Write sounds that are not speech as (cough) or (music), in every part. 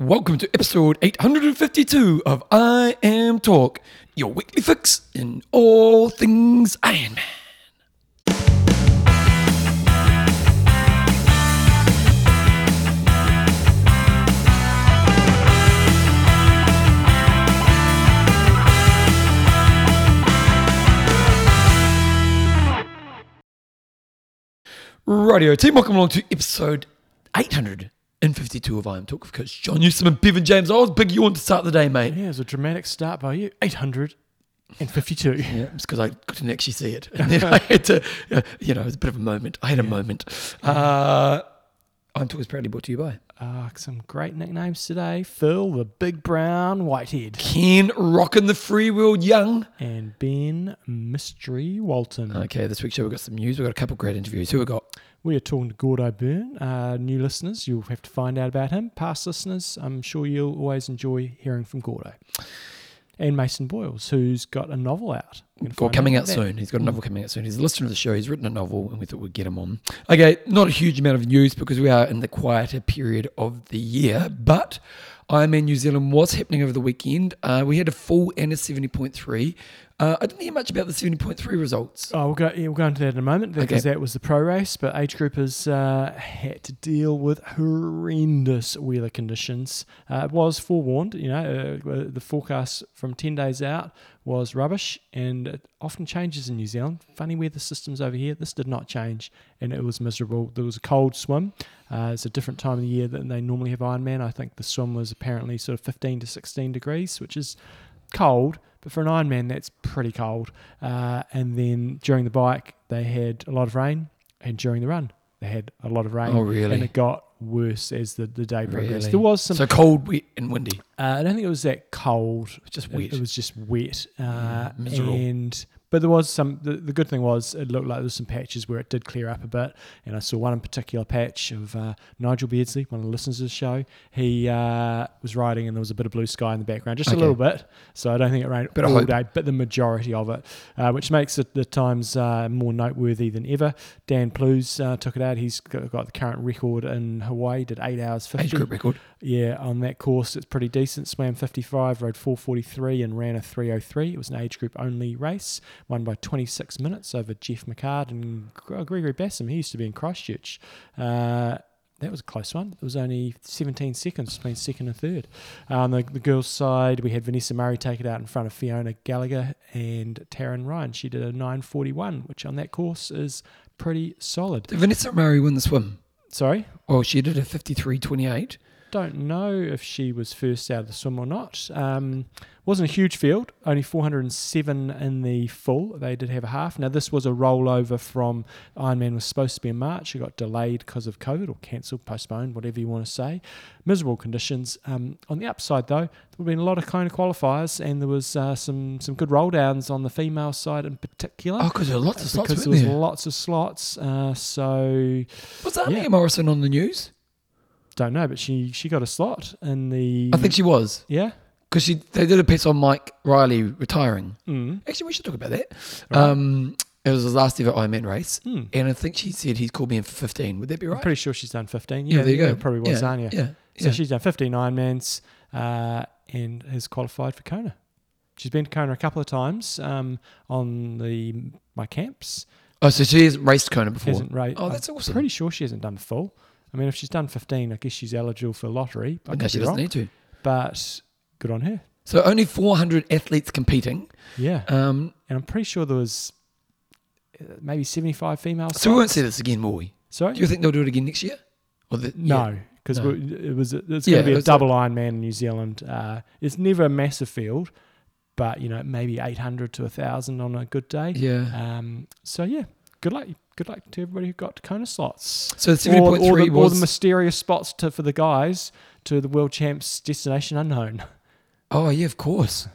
Welcome to episode 852 of IMTalk, your weekly fix in all things Iron Man. Radio team, welcome along to episode 852 of IMTalk with Coach John Newsom and Bevan James. I was big yawn to start the day, mate. Yeah, it was a dramatic start by you. 852. Yeah, it's because I couldn't actually see it. (laughs) And then I had to, uh, you know, it was a bit of a moment. I had a moment. Uh, I'm Talk is proudly brought to you by Uh, some great nicknames today. Phil, the big brown whitehead. Ken Rockin' the Free World Young. And Ben Mystery Walton. Okay, this week's show we've got some news. We've got a couple of great interviews. Who we got? We are talking to Gordo Byrne. Uh, new listeners, you'll have to find out about him. Past listeners, I'm sure you'll always enjoy hearing from Gordo. And Mason Boyles, who's got a novel out. Coming out that. soon. He's got a novel coming out soon. He's a listener of the show. He's written a novel, and we thought we'd get him on. Okay, not a huge amount of news because we are in the quieter period of the year, but Ironman New Zealand was happening over the weekend. Uh, we had a full and a 70.3. Uh, I didn't hear much about the 70.3 results. Oh, we'll go. Yeah, we'll go into that in a moment because Okay. that was the pro race. But age groupers uh, had to deal with horrendous weather conditions. Uh, it was forewarned. You know, uh, the forecast from ten days out was rubbish, and it often changes in New Zealand. Funny weather systems over here. This did not change, and it was miserable. There was a cold swim. Uh, it's a different time of the year than they normally have Ironman. I think the swim was apparently sort of 15 to 16 degrees, which is cold, but for an Ironman, that's pretty cold. Uh, and then during the bike, they had a lot of rain, and during the run, they had a lot of rain. Oh, really? And it got worse as the, the day progressed. Really? There was some. So cold, wet, and windy. uh, I don't think it was that cold. Just It- wet. It, was just wet. Uh, miserable. And but there was some. The, the good thing was it looked like there was some patches where it did clear up a bit. And I saw one in particular patch of uh, Nigel Beardsley, one of the listeners of the show. He uh, was riding and there was a bit of blue sky in the background, just Okay. a little bit. So I don't think it rained Bit all day, but the majority of it, uh, which makes it the times uh, more noteworthy than ever. Dan Plews uh, took it out. He's got, got the current record in Hawaii. Did eight hours fifty. Age group record. Yeah, on that course, it's pretty decent. Swam 55, rode 443, and ran a 303. It was an age group only race, won by 26 minutes over Jeff McCard and Gregory Bassam. He used to be in Christchurch. Uh, that was a close one. It was only 17 seconds between second and third. On the, the girls' side, we had Vanessa Murray take it out in front of Fiona Gallagher and Taryn Ryan. She did a 941, which on that course is pretty solid. Did Vanessa Murray win the swim? Sorry? Well, she did a 53.28. don't know if she was first out of the swim or not. Um, wasn't a huge field, only 407 in the full. They did have a half. Now, this was a rollover from Ironman was supposed to be in March. It got delayed because of COVID or cancelled, postponed, whatever you want to say. Miserable conditions. Um, on the upside, though, there have been a lot of Kona qualifiers and there was uh, some, some good roll downs on the female side in particular. Oh, because there were lots of slots, because there was there? lots of slots. Uh, so Was Anya yeah. Morrison on the news? Don't know, but she she got a slot in the. I think she was. yeah. Because she they did a piece on Mike Riley retiring. Mm. Actually, we should talk about that. Um, it was his last ever Ironman race, Mm. and I think she said he's called me in for 15. Would that be right? I'm pretty sure she's done 15. yeah, Yeah, there you go. Probably was yeah, Zania. Yeah, So yeah. she's done 15 Ironmans uh, and has qualified for Kona. She's been to Kona a couple of times um, on the my camps. oh, so she has raced Kona before. Hasn't ra- Oh, I'm that's awesome. Pretty sure she hasn't done full. I mean, if she's done 15, I guess she's eligible for lottery. I no, she doesn't wrong, need to. But good on her. So only 400 athletes competing. Yeah. Um, and I'm pretty sure there was uh, maybe 75 females. so we won't see this again, will we? Sorry? Do you think they'll do it again next year? Or the. No, because No. it was it's Yeah, going to be a double Ironman in New Zealand. Uh, it's never a massive field, but you know maybe eight hundred to thousand on a good day. Yeah. Um, so yeah, good luck. Good luck to everybody who got Kona slots. So the Or, 70.3 or, the, was. the mysterious spots to, for the guys to the world champs destination unknown. Oh yeah, of course.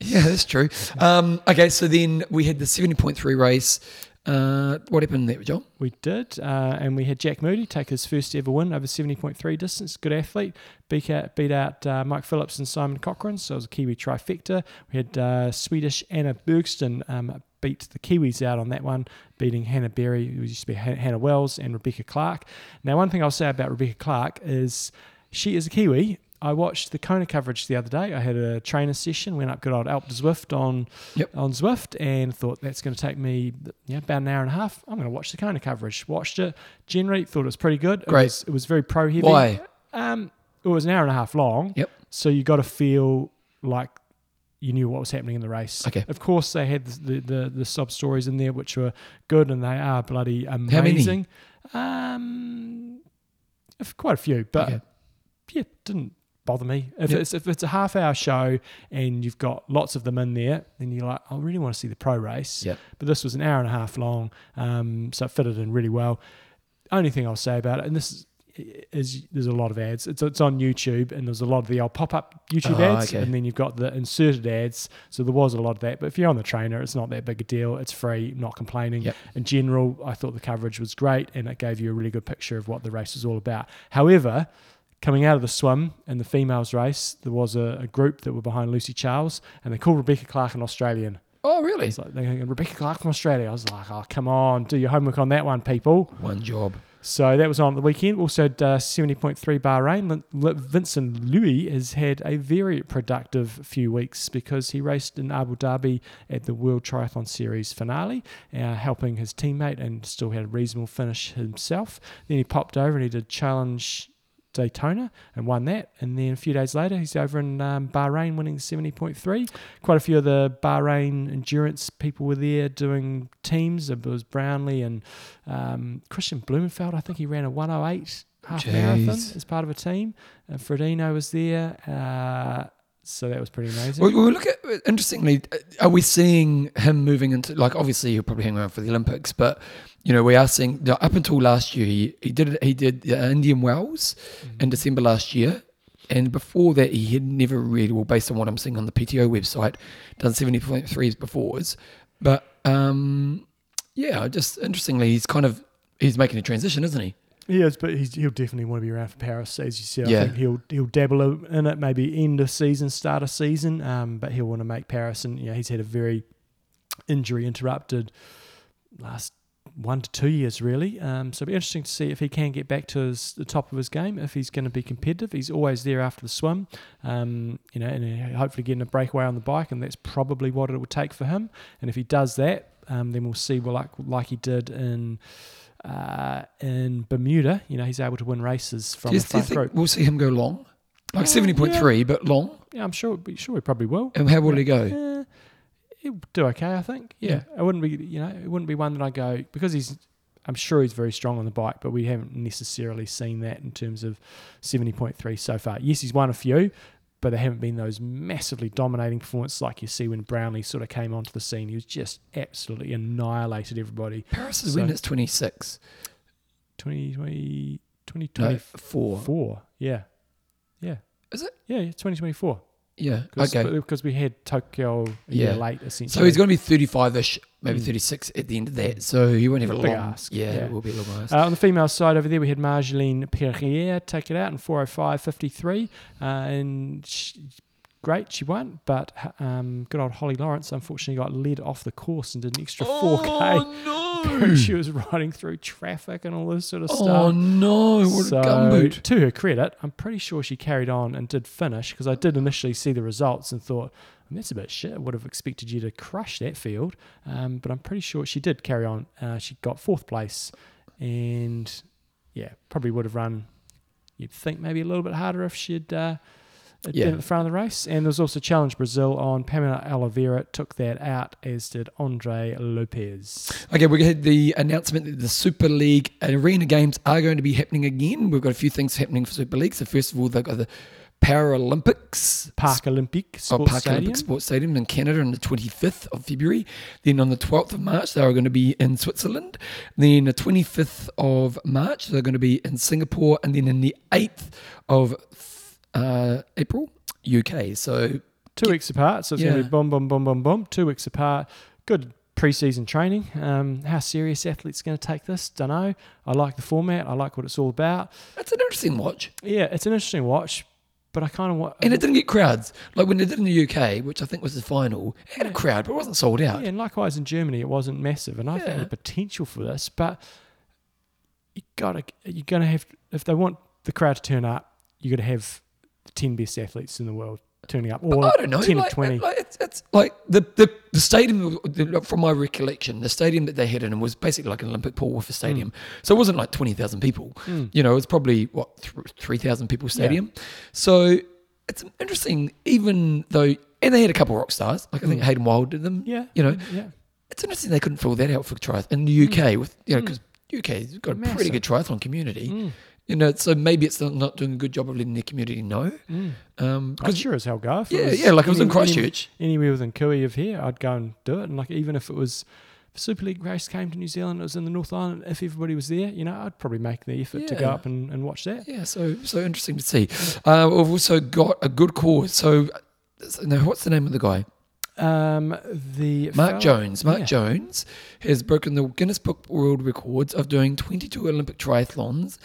Yeah, that's true. Um, okay, so then we had the seventy point three race. Uh, what happened there, John? We did, uh, and we had Jack Moody take his first ever win over 70.3 distance. Good athlete. Beat out, beat out uh, Mike Phillips and Simon Cochran, so it was a Kiwi trifecta. We had uh, Swedish Anna Bergsten um, beat the Kiwis out on that one, beating Hannah Berry, who used to be Hannah Wells, and Rebecca Clark. Now, one thing I'll say about Rebecca Clark is she is a Kiwi, I watched the Kona coverage the other day. I had a trainer session, went up good old Alp Zwift on Yep. on Zwift, and thought that's going to take me know, about an hour and a half. I'm going to watch the Kona coverage. Watched it. Generally, thought it was pretty good. It Great. was, it was very pro heavy. Why? Um, it was an hour and a half long. Yep. So you got to feel like you knew what was happening in the race. Okay. Of course, they had the the, the, sub stories in there which were good, and they are bloody amazing. How many? Um, quite a few, but Okay. yeah, didn't bother me. If Yep. it's if it's a half hour show and you've got lots of them in there, then you're like, I really want to see the pro race. Yep. But this was an hour and a half long, um, so it fitted in really well. Only thing I'll say about it, and this is, is there's a lot of ads. It's it's on YouTube, and there's a lot of the old pop up YouTube Oh, ads, okay. and then you've got the inserted ads. So there was a lot of that. But if you're on the trainer, it's not that big a deal. It's free. Not complaining. Yep. In general, I thought the coverage was great, and it gave you a really good picture of what the race was all about. However, coming out of the swim in the females race, there was a, a group that were behind Lucy Charles, and they called Rebecca Clark an Australian. Oh, really? It's like Rebecca Clark from Australia. I was like, oh, come on, do your homework on that one, people. One job. So that was on the weekend. Also, uh, 70.3 Bahrain. Vincent Luis has had a very productive few weeks because he raced in Abu Dhabi at the World Triathlon Series finale, uh, helping his teammate and still had a reasonable finish himself. Then he popped over and he did Challenge Daytona and won that. And then a few days later, he's over in um, Bahrain winning 70.3. Quite a few of the Bahrain endurance people were there doing teams. It was Brownlee and um, Kristian Blummenfelt. I think he ran a 108 half Jeez. marathon as part of a team. And Frodeno was there. Uh, so that was pretty amazing. Well, well, look at interestingly, uh, are we seeing him moving into like obviously he'll probably hang around for the Olympics, but you know we are seeing up until last year he, he did he did uh, Indian Wells in December last year, and before that he had never really well based on what I'm seeing on the PTO website done seventy point threes befores, but um yeah, just interestingly he's kind of he's making a transition, isn't he? He is, but he's, he'll definitely want to be around for Paris, as you said. Yeah. I think he'll he'll dabble in it, maybe end of season, start of season. Um, but he'll want to make Paris, and you know he's had a very injury interrupted last one to two years, really. Um, so it'll be interesting to see if he can get back to his, the top of his game. If he's going to be competitive, he's always there after the swim. Um, you know, and hopefully getting a breakaway on the bike, and that's probably what it would take for him. And if he does that, um, then we'll see well, like like he did in uh, in Bermuda. You know, he's able to win races from Do you, you front group. we'll see him go long, like Uh, seventy point three, but long? Yeah, I'm sure. Sure, he probably will. And how will he go? Uh, he'll do okay, I think. Yeah. it wouldn't be. You know, it wouldn't be one that I go because he's. I'm sure he's very strong on the bike, but we haven't necessarily seen that in terms of 70.3 so far. Yes, he's won a few, but there haven't been those massively dominating performances like you see when Brownlee sort of came onto the scene. He was just absolutely annihilated everybody. Paris is So- when it's twenty six. 2020, No, 2024. four. Yeah. Yeah. Is it? Yeah, yeah 2024. Yeah. Cause, okay. Because we had Tokyo a Yeah. year late, essentially. So he's going to be 35 ish, maybe Mm. 36 at the end of that. So he won't have a long ask, Yeah, yeah. it will be a long ask. Uh, on the female side over there, we had Marjolaine Pierré take it out in 405.53. Uh, and she, great, she won. But um, good old Holly Lawrence unfortunately got led off the course and did an extra 4K. no! (laughs) she was riding through traffic and all this sort of Oh stuff. Oh no! What so, a gumboot! to her credit, I'm pretty sure she carried on and did finish because I did initially see the results and thought, that's a bit shit. I would have expected you to crush that field. Um, but I'm pretty sure she did carry on. Uh, she got fourth place and, yeah, probably would have run, you'd think, maybe a little bit harder if she'd uh, had Yeah. at the front of the race. And there was also Challenge Brazil on Pamela Oliveira, took that out, as did Andre Lopez. Okay, we had the announcement that the Super League Arena Games are going to be happening again. We've got a few things happening for Super League. So first of all, they've got the Paralympics. Park Olympic Oh, Sports Park Stadium. Olympic Sports Stadium in Canada on the 25th of February. Then on the 12th of March, they are going to be in Switzerland. Then the 25th of March, they're going to be in Singapore. And then in the 8th of uh, April, UK. So two weeks apart. So it's going to be boom, boom, boom, boom, boom. Two weeks apart. Good preseason training. Um, how serious athletes going to take this? Don't know. I like the format. I like what it's all about. that's an interesting watch. Yeah, it's an interesting watch, but I kind of want. And it didn't get crowds. Like when they did in the UK, which I think was the final, it had a crowd, but it wasn't sold out. Yeah, and likewise in Germany, it wasn't massive, and I think the potential for this, but you gotta, you're gonna have if they want the crowd to turn up, you got to have ten best athletes in the world turning up, or I don't know. ten like, or twenty. Like, it's, it's like the, the, the stadium, from my recollection, the stadium that they had in them was basically like an Olympic pool with a stadium. So it wasn't like 20,000 people. Mm. You know, it's probably, what, 3,000 people stadium. So it's interesting, even though, and they had a couple of rock stars. Like I think Mm. Hayden Wilde did them. yeah, You know, yeah, it's interesting they couldn't fill that out for triathlon in the UK with, you know, because UK's got a pretty good triathlon community. Mm, You know, so maybe it's not, doing a good job of letting their community know. mm. Um, because sure as hell go. If yeah, was yeah, like it was in any- any- Christchurch. anywhere within Kui of here, I'd go and do it. And like even if it was if Super League race came to New Zealand, it was in the North Island. If everybody was there, you know, I'd probably make the effort to go up and, and watch that. Yeah, so so interesting to see. Uh, we've also got a good cause. So, so now, what's the name of the guy? Um, the Mark Jones. Mark yeah. Jones has broken the Guinness Book World Records of doing 22 Olympic triathlons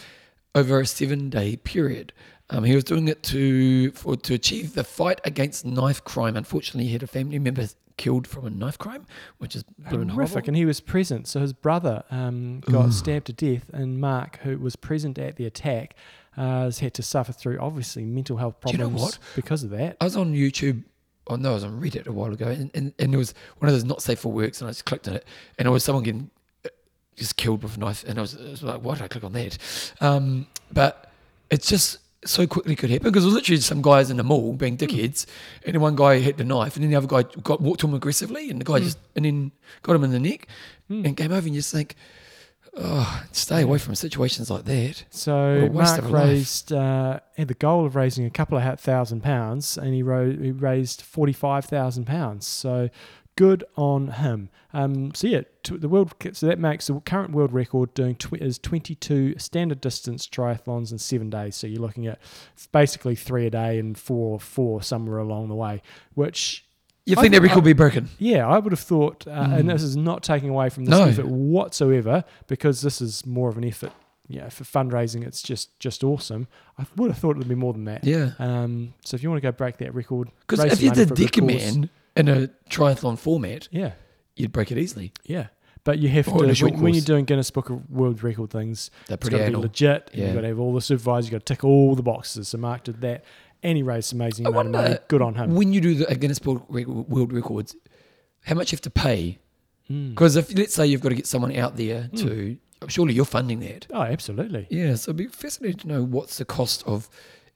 over a seven-day period. Um, he was doing it to for to achieve the fight against knife crime. Unfortunately, he had a family member killed from a knife crime, which is horrific, horrible. and he was present. So his brother um, got Ooh. stabbed to death, and Mark, who was present at the attack, uh, has had to suffer through obviously mental health Do you know problems because of that. I was on YouTube. Oh no, I was on Reddit a while ago, and, and, and it was one of those not safe for works, and I just clicked on it, and it was someone getting just killed with a knife, and I was, I was like, why did I click on that? Um, but it's just so quickly could happen because it was literally some guys in the mall being dickheads, and then one guy hit the knife, and then the other guy got walked to him aggressively, and the guy Mm. just and then got him in the neck, Mm. and came over, and you just think, oh, stay away from situations like that. So Mark of a life. raised uh, had the goal of raising a couple of thousand pounds, and he, ro- he raised forty five thousand pounds. So good on him. Um, so yeah, t- the world. So that makes the current world record doing tw- is twenty two standard distance triathlons in seven days. So you're looking at basically three a day and four four somewhere along the way, which. You I think that record will be broken? Yeah, I would have thought, uh, and Mm. this is not taking away from this No. effort whatsoever, because this is more of an effort, yeah, for fundraising. It's just just awesome. I would have thought it would be more than that. Yeah. Um, so if you want to go break that record, Because if some you money did for a good cause- Decaman in a triathlon format, yeah, you'd break it easily. yeah. But you have Or to in a short when, when you're doing Guinness Book of World Record things. They're It's pretty got to be legit. Yeah. You've got to have all the supervisors. You've got to tick all the boxes. So Mark did that, and he raised amazing I amount of money. Good on him. When you do the a Guinness Book World Records, how much you have to pay? Mm. Because if let's say you've got to get someone out there to, surely you're funding that. Oh, absolutely. Yeah, so it'd be fascinating to know what's the cost of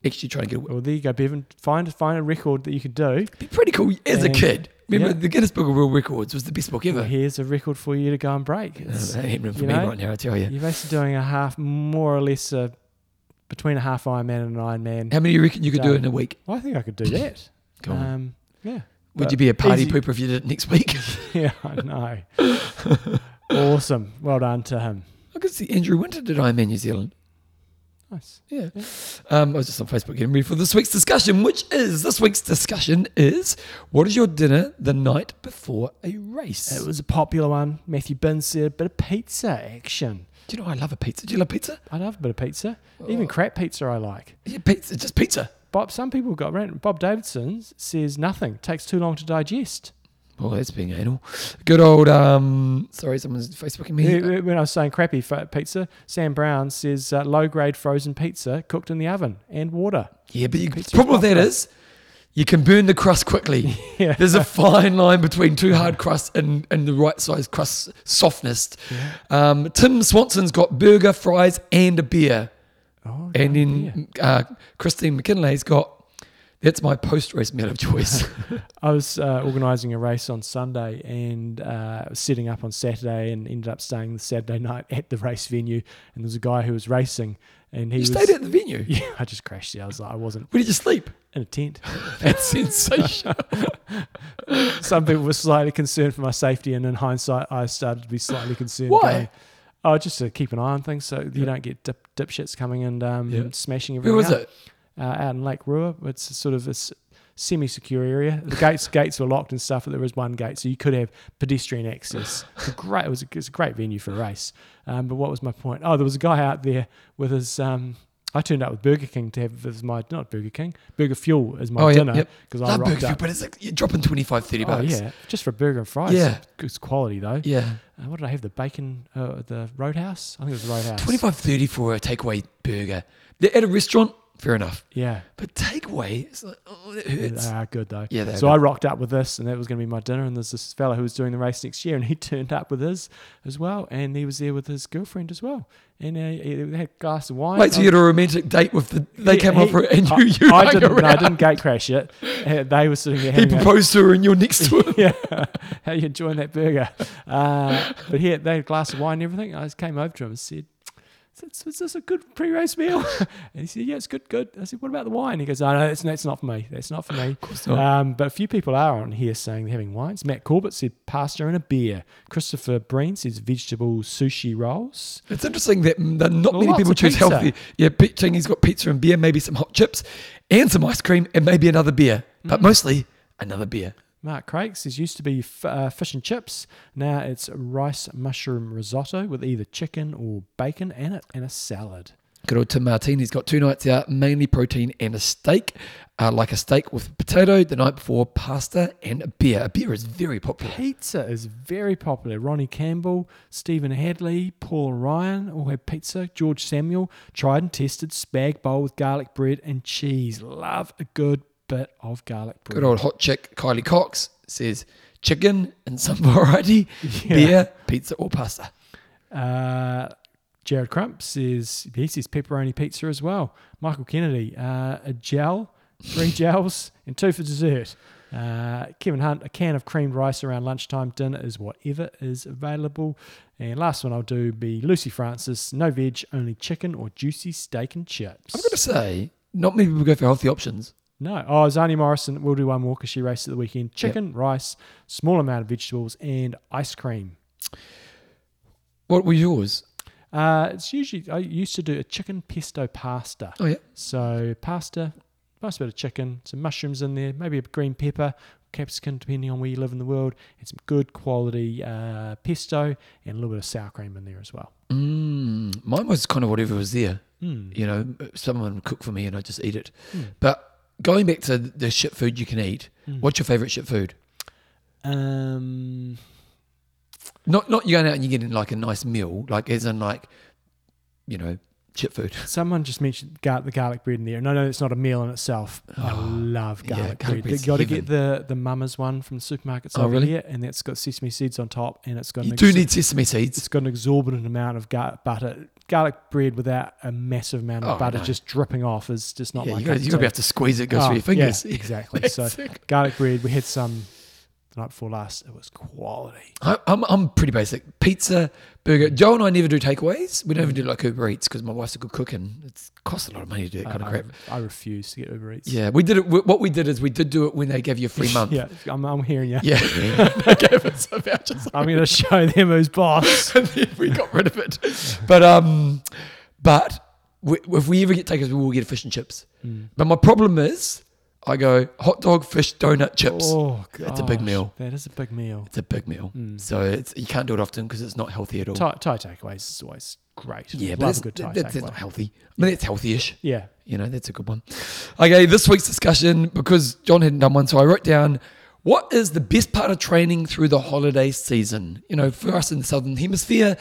actually trying to get. Well, there you go, Bevan. Find find a record that you could do. It'd be pretty cool as a kid. Remember, the Guinness Book of World Records was the best book ever. Well, here's a record for you to go and break. It's- ain't happening for me know, right now, I tell you. You're basically doing a half, more or less, a, between a half Ironman and an Ironman. How many you reckon you could do in a week? Well, I think I could do that. Go on. um, yeah. Would you be a party easy- pooper if you did it next week? (laughs) Yeah, I know. (laughs) awesome. Well done to him. I could see Andrew Winter did Ironman New Zealand. Nice. Yeah. Yeah. Um, I was just on Facebook getting ready for this week's discussion, which is this week's discussion is what is your dinner the night before a race? It was a popular one. Matthew Bin said a bit of pizza action. Do you know I love a pizza? Do you love pizza? I love a bit of pizza. Even Oh. crap pizza I like. Yeah, pizza, just pizza. Bob, some people got rant. Bob Davidson says nothing. Takes too long to digest. Oh, that's being anal. Good old um. Sorry, someone's Facebooking me. When I was saying crappy pizza, Sam Brown says uh, low grade frozen pizza cooked in the oven and water. Yeah, but the problem with that is you can burn the crust quickly. (laughs) Yeah. There's a fine line between too hard crust and, and the right size crust softness. Um, Tim Swanson's got burger, fries, and a beer. Oh, And no then uh, Christine McKinley's got that's my post race meal of choice. (laughs) I was uh, organising a race on Sunday and uh, setting up on Saturday and ended up staying the Saturday night at the race venue. And there was a guy who was racing and he you was. stayed at the venue. (laughs) yeah, I just crashed there. I was like, I wasn't Where did you sleep? in a tent. (laughs) That's sensational. Some people were slightly concerned for my safety, and in hindsight, I started to be slightly concerned. Why? going, oh, just to keep an eye on things so you Yeah. don't get dip, dipshits coming and um, Yeah. smashing everything Where was up. it? Uh, out in Lake Rua. It's sort of a semi-secure area. The (laughs) gates gates were locked and stuff, but there was one gate, so you could have pedestrian access. (laughs) It's a great. It was a, it was a great venue for a race. Um, but what was my point? Oh, there was a guy out there with his. Um, I turned up with Burger King to have as my not Burger King, Burger Fuel as my Oh, dinner yep. because I Love burger, up. but it's like you're dropping 25, 30 Oh bucks. yeah, just for a burger and fries. Yeah. it's quality though. Yeah. Uh, what did I have? The bacon, uh, the Roadhouse. I think it was the Roadhouse. 25, 30 for a takeaway burger. They're at a restaurant, fair enough. Yeah. But takeaway, it's like, oh, that hurts. They are good though. Yeah, so good. I rocked up with this, and that was going to be my dinner. And there's this fella who was doing the race next year, and he (laughs) turned up with his as well, and he was there with his girlfriend as well, and uh, he they had a glass of wine. Wait, so you had a romantic date with the? They He- came he- over and I- you, you I didn't. No, I didn't gate crash it. Uh, They were sitting there. He having a- proposed to her and you're next to (laughs) him. yeah, how you enjoying that burger? Uh, but he had, they had a glass of wine and everything. I just came over to him and said, "Is this, a good pre-race meal?" (laughs) and he said, "Yeah, it's good, good." I said, "What about the wine?" He goes, "Oh, no, that's, that's not for me. That's not for me." (laughs) Of course not. Um, but a few people are on here saying they're having wines. Matt Corbett said pasta and a beer. Christopher Breen says vegetable sushi rolls. It's interesting that, mm, not many people choose pizza. healthy. Yeah, Chingy's got pizza and beer, maybe some hot chips, and some ice cream, and maybe another beer, Mm. but mostly another beer. Mark Craig says used to be f- uh, fish and chips. Now it's rice mushroom risotto with either chicken or bacon and it and a salad. Good old Tim Martin. He's got two nights out, mainly protein and a steak, uh, like a steak with potato. The night before, pasta and a beer. A beer is very popular. Pizza is very popular. Ronnie Campbell, Stephen Hadley, Paul Ryan all have pizza. George Samuel tried and tested spag bowl with garlic bread and cheese. Love a good bit of garlic bread. Good old hot chick Kylie Cox says chicken and (laughs) some variety, Yeah. beer, pizza, or pasta. Uh, Jared Crump says he says pepperoni pizza as well. Michael Kennedy, uh, a gel, three (laughs) gels, and two for dessert. Uh, Kevin Hunt, a can of creamed rice around lunchtime. Dinner is whatever is available. And last one I'll do be Lucy Francis, no veg, only chicken or juicy steak and chips. I'm going to say, not many people go for healthy options. No. Oh, Zani Morrison, we'll do one more because she raced at the weekend. Chicken, rice, small amount of vegetables, and ice cream. What were yours? Uh, it's usually, I used to do a chicken pesto pasta. Oh, yeah. So pasta, nice bit of chicken, some mushrooms in there, maybe a green pepper, capsicum, depending on where you live in the world, and some good quality uh, pesto, and a little bit of sour cream in there as well. Mm, mine was kind of whatever was there. Mm. You know, someone would cook for me and I just eat it. Mm. But going back to the shit food you can eat, Mm. what's your favorite shit food? Um, Not not you going out and you're getting like a nice meal, like as in like, you know, shit food. (laughs) someone just mentioned gar- the garlic bread in there. No, no, it's not a meal in itself. I oh, love yeah, garlic garlic bread. You got to get the the mama's one from the supermarkets Oh, over really? here, and that's got sesame seeds on top, and it's got You an do ex- need sesame seeds. it's got an exorbitant amount of gar- butter. Garlic bread without a massive amount of Oh, butter no. just dripping off is just not yeah, my you cup got of you got to be able to squeeze it, it goes Oh, through your fingers. Yeah, exactly. (laughs) so garlic bread, we had some the night before last. It was quality. I, I'm I'm pretty basic. Pizza, burger. Joe and I never do takeaways. We don't even do like Uber Eats because my wife's a good cook and it costs a lot of money to do that kind I, of crap. I, I refuse to get Uber Eats. Yeah, we did it. What we did is we did do it when they gave you a free (laughs) month. yeah. I'm, I'm hearing you. Yeah, (laughs) (laughs) they gave us a voucher. I'm going to show them who's boss. and then we got rid of it. But um, but we, if we ever get takeaways, we will get fish and chips. Mm. But my problem is, I go hot dog, fish, donut, chips. Oh, That's a big meal. That is a big meal. It's a big meal, Mm. so it's you can't do it often because it's not healthy at all. Thai, Thai takeaways is always great. yeah, but Love it's, a good Thai that- that's not healthy. I mean, it's healthy-ish. Yeah. You know, that's a good one. Okay, this week's discussion, because John hadn't done one, so I wrote down what is the best part of training through the holiday season? You know, for us in the Southern Hemisphere,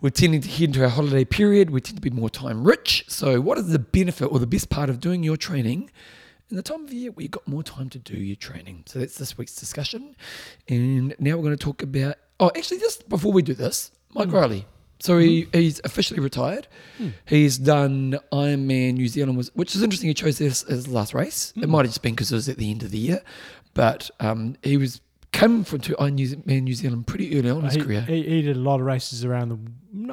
we're tending to head into our holiday period. We tend to be more time rich. So, what is the benefit or the best part of doing your training in the time of year where you've got more time to do your training? So, that's this week's discussion. And now we're going to talk about, oh, actually, just before we do this, Mike hmm. Riley. So he, hmm. he's officially retired. Hmm. He's done Ironman New Zealand, was, which is interesting. He chose this as the last race. It might have just been because it was at the end of the year, but um, he was came from to oh, Ironman New Zealand pretty early on in his he, career. He, he did a lot of races around the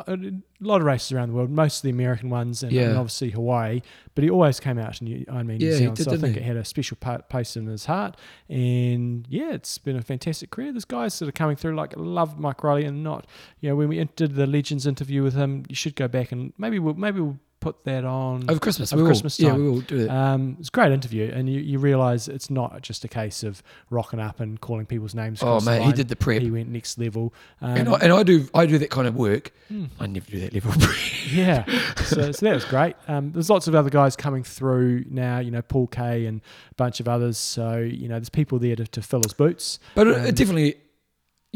a lot of races around the world, most of the American ones, and, Yeah. and obviously Hawaii. But he always came out to New, Ironman New Yeah, Zealand, did, so I think he? it had a special pa- place in his heart. And yeah, it's been a fantastic career. This guy's sort of coming through. Like, I love Mike Riley, and not you know when we did the Legends interview with him, you should go back and maybe we'll maybe we'll put that on Over Christmas, over we will. Christmas Yeah, we will do that. Um, it's a great interview, and you, you realise it's not just a case of rocking up and calling people's names. oh mate, he did the prep, He went next level. Um, and, I, and I do I do that kind of work. Hmm. I never do that level of prep. (laughs) yeah, so, so that was great. Um, there's lots of other guys coming through now. You know, Paul Kaye and a bunch of others. So you know, there's people there to, to fill his boots. But it, Um, it definitely,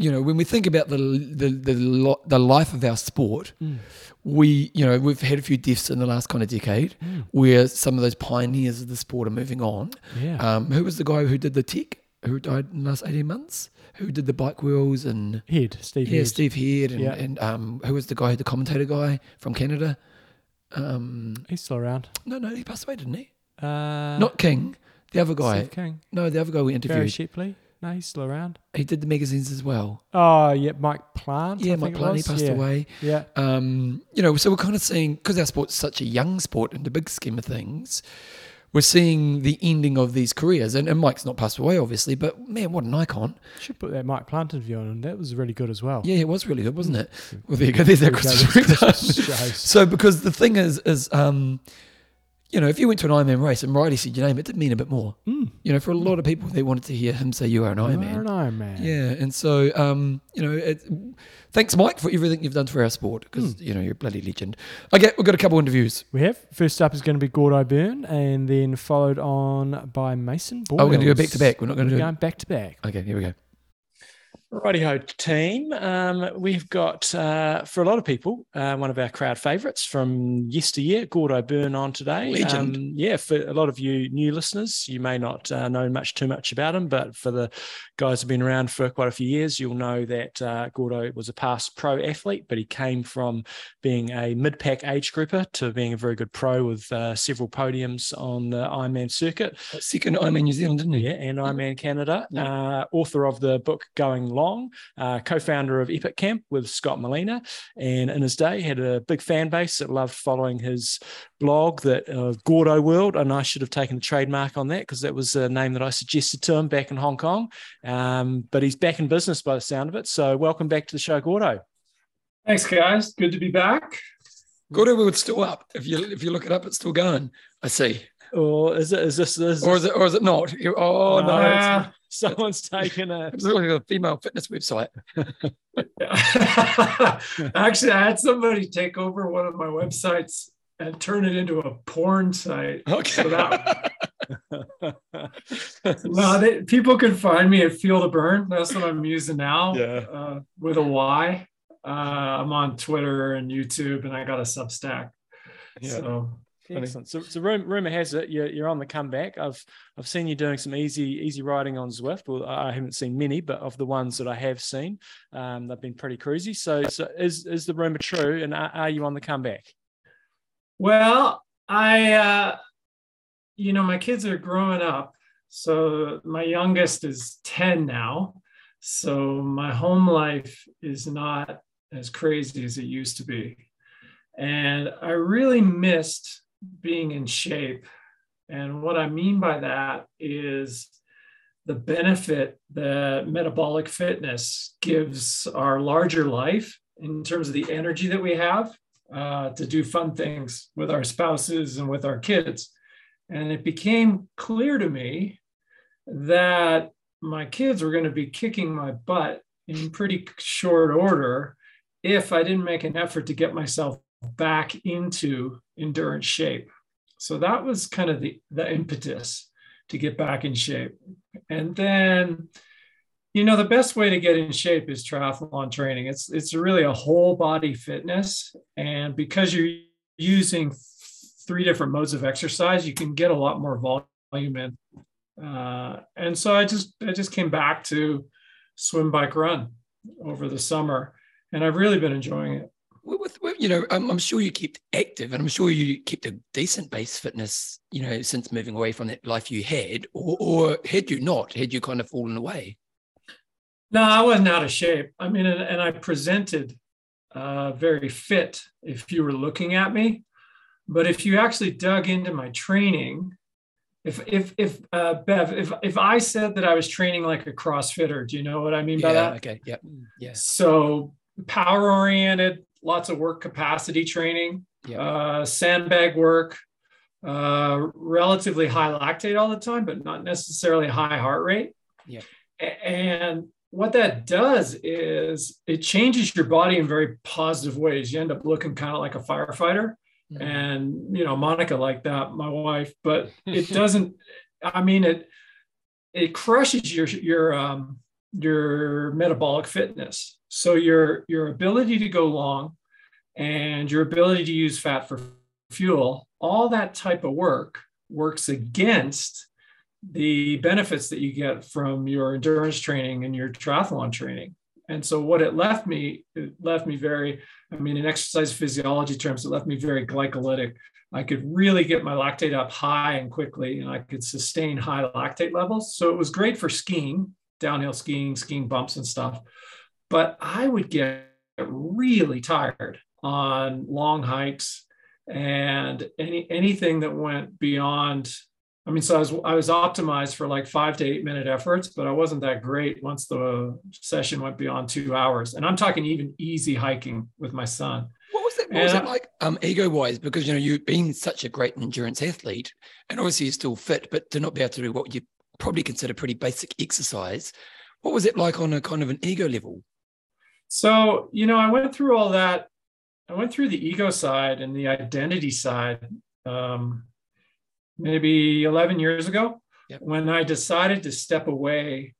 you know, when we think about the the the, lo- the life of our sport, we you know we've had a few deaths in the last kind of decade, where some of those pioneers of the sport are moving on. Yeah. Um, who was the guy who did the tech? Who died in the last eighteen months? Who did the bike wheels and Hed, Steve yeah, Hed. Steve Hed and, Yeah. and um, who was the guy, the commentator guy from Canada? Um, He's still around. no, no, he passed away, didn't he? Uh, Not King, the other guy. Steve King. No, the other guy we interviewed. Shipley. No, he's still around. He did the magazines as well. Oh, yeah, Mike Plant. Yeah, Mike Plant, he passed yeah. away. Yeah. Um, you know, so we're kind of seeing because our sport's such a young sport in the big scheme of things, we're seeing the ending of these careers. And, and Mike's not passed away, obviously, but man, what an icon! Should put that Mike Plant interview on, and that was really good as well. Yeah, it was really good, wasn't it? Well, there you go. There's our There you go, Christmas. (laughs) Christmas. So, because the thing is, is um, you know, if you went to an Ironman race and Riley said your name, it did mean a bit more. Mm. You know, for a lot of people, they wanted to hear him say you are an You Ironman. are an Iron Man. Yeah, and so um, you know, it, thanks, Mike, for everything you've done for our sport because Hmm. you know you're a bloody legend. Okay, we've got a couple interviews. We have. First up is going to be Gordo Byrne, and then followed on by Mason Boyles. Oh, we're going to go back to back. We're not going to We're do. going back to back. Okay, here we go. Rightio team. Um, we've got, uh, for a lot of people, uh, one of our crowd favourites from yesteryear, Gordo Byrne on today. Legend. Um, yeah, for a lot of you new listeners, you may not uh, know much too much about him, but for the guys who've been around for quite a few years, you'll know that uh, Gordo was a past pro athlete, but he came from being a mid-pack age grouper to being a very good pro with uh, several podiums on the Ironman circuit. Second Ironman New Zealand, didn't he? Yeah, and Ironman Canada. Yeah. Uh, author of the book Going Long, uh, co-founder of Epic Camp with Scott Molina, and in his day had a big fan base that loved following his blog that uh, Gordo World, and I should have taken a trademark on that because that was a name that I suggested to him back in Hong Kong. Um, but he's back in business by the sound of it. So welcome back to the show, Gordo. Thanks, guys. Good to be back. Gordo it's still up. If you if you look it up, it's still going. I see. Or is it? Is this? Is Or is it or is it not? You- Oh no, it's, Uh, someone's taken a? (laughs) it's like a female fitness website. (laughs) Actually, I had somebody take over one of my websites and turn it into a porn site. Okay. So that- (laughs) No, they, people can find me at Feel the Byrne. That's what I'm using now. Yeah. Uh, with a Y. Uh, I'm on Twitter and YouTube, and I got a Substack. Yeah. So Excellent. So, so rum, rumor has it you're, you're on the comeback. I've I've seen you doing some easy easy riding on Zwift. Well, I haven't seen many, but of the ones that I have seen, um, they've been pretty cruisy. So, so is is the rumor true? And are, are you on the comeback? Well, I, uh, you know, my kids are growing up. So my youngest is 10 now. So my home life is not as crazy as it used to be. And I really missed being in shape. And what I mean by that is the benefit that metabolic fitness gives our larger life in terms of the energy that we have uh, to do fun things with our spouses and with our kids. And it became clear to me that my kids were going to be kicking my butt in pretty short order if I didn't make an effort to get myself back into endurance shape. So that was kind of the, the impetus to get back in shape. And then, you know, the best way to get in shape is triathlon training. It's it's really a whole body fitness. And because you're using three different modes of exercise, you can get a lot more volume in. Uh, and so I just I just came back to swim, bike, run over the summer, and I've really been enjoying it. You know, I'm, I'm sure you kept active, and I'm sure you kept a decent base fitness, you know, since moving away from that life you had, or, or had you not, had you kind of fallen away? No, I wasn't out of shape. I mean, and, and I presented uh, very fit if you were looking at me. But if you actually dug into my training, if if if uh, Bev, if if I said that I was training like a CrossFitter, do you know what I mean by yeah. that? Okay. Yeah. Yes. So power oriented, lots of work capacity training, Yeah. uh, sandbag work, uh, relatively high lactate all the time, but not necessarily high heart rate. Yeah. And what that does is it changes your body in very positive ways. You end up looking kind of like a firefighter. Mm-hmm. And you know, Monica like that, my wife, but (laughs) it doesn't, I mean, it it crushes your your um your metabolic fitness. So your your ability to go long and your ability to use fat for fuel, all that type of work works against the benefits that you get from your endurance training and your triathlon training. And so what it left me, it left me very, I mean, in exercise physiology terms, it left me very glycolytic. I could really get my lactate up high and quickly, and I could sustain high lactate levels. So it was great for skiing, downhill skiing, skiing bumps and stuff. But I would get really tired on long hikes and any anything that went beyond I mean, so I was I was optimized for like five to eight minute efforts, but I wasn't that great once the session went beyond two hours. And I'm talking even easy hiking with my son. What was it? What was it like, um, ego wise? Because you know you've been such a great endurance athlete, and obviously you're still fit, but to not be able to do what you probably consider pretty basic exercise, what was it like on a kind of an ego level? So you know, I went through all that. I went through the ego side and the identity side. Um, maybe 11 years ago yep. when I decided to step away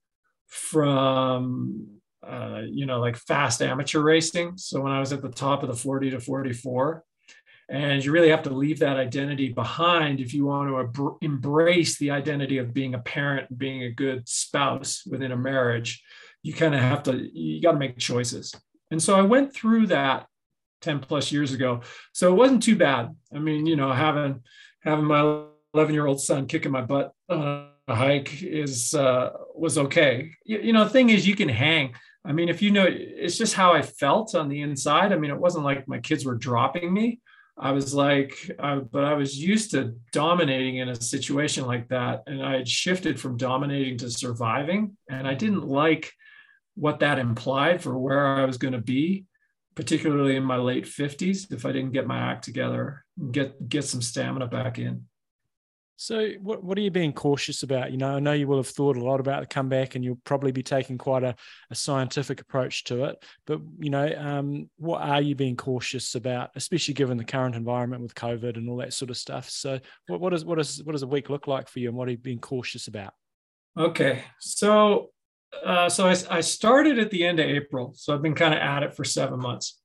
from, uh, you know, like fast amateur racing. So when I was at the top of the 40 to 44, and you really have to leave that identity behind if you want to ab- embrace the identity of being a parent, being a good spouse within a marriage. You kind of have to, you got to make choices. And so I went through that 10 plus years ago. So it wasn't too bad. I mean, you know, having having my 11 year old son kicking my butt on a hike is uh, was okay. You, you know, the thing is, you can hang. I mean, if you know, it's just how I felt on the inside. I mean, it wasn't like my kids were dropping me. I was like, I, but I was used to dominating in a situation like that. And I had shifted from dominating to surviving. And I didn't like what that implied for where I was going to be, particularly in my late 50s, if I didn't get my act together, get, get some stamina back in. So, what, what are you being cautious about? You know, I know you will have thought a lot about the comeback and you'll probably be taking quite a, a scientific approach to it. But, you know, um, what are you being cautious about, especially given the current environment with COVID and all that sort of stuff? So, what, what, is, what, is, what does a week look like for you and what are you being cautious about? Okay. So, uh, so I, I started at the end of April. So, I've been kind of at it for seven months.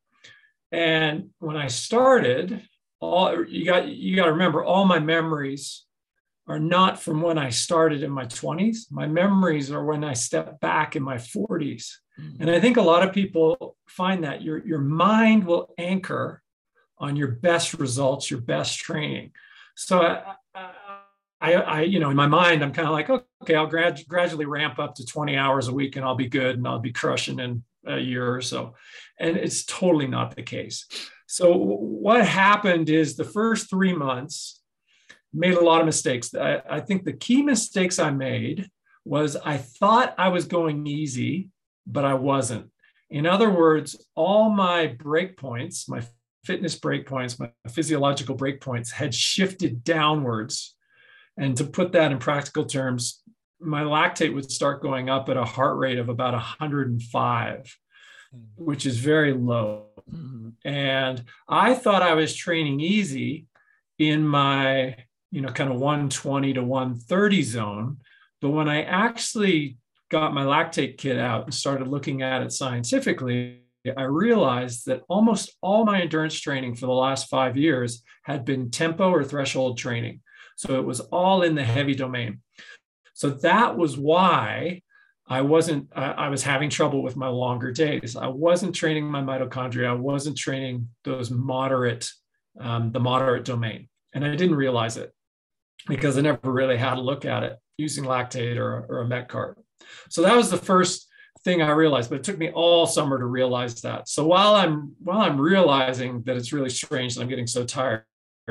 And when I started, all you got you got to remember all my memories are not from when I started in my 20s. My memories are when I stepped back in my 40s. Mm-hmm. And I think a lot of people find that your, your mind will anchor on your best results, your best training. So I, I, I you know, in my mind, I'm kind of like, okay, I'll grad- gradually ramp up to 20 hours a week and I'll be good and I'll be crushing in a year or so. And it's totally not the case. So what happened is the first three months, made a lot of mistakes. I, I think the key mistakes I made was I thought I was going easy, but I wasn't. In other words, all my breakpoints, my fitness breakpoints, my physiological breakpoints had shifted downwards. And to put that in practical terms, my lactate would start going up at a heart rate of about 105, hmm. which is very low. Mm-hmm. And I thought I was training easy in my you know, kind of 120 to 130 zone. But when I actually got my lactate kit out and started looking at it scientifically, I realized that almost all my endurance training for the last five years had been tempo or threshold training. So it was all in the heavy domain. So that was why I wasn't, uh, I was having trouble with my longer days. I wasn't training my mitochondria. I wasn't training those moderate, um, the moderate domain. And I didn't realize it because I never really had a look at it using lactate or, or a met cart. So that was the first thing I realized, but it took me all summer to realize that. So while I'm while I'm realizing that it's really strange that I'm getting so tired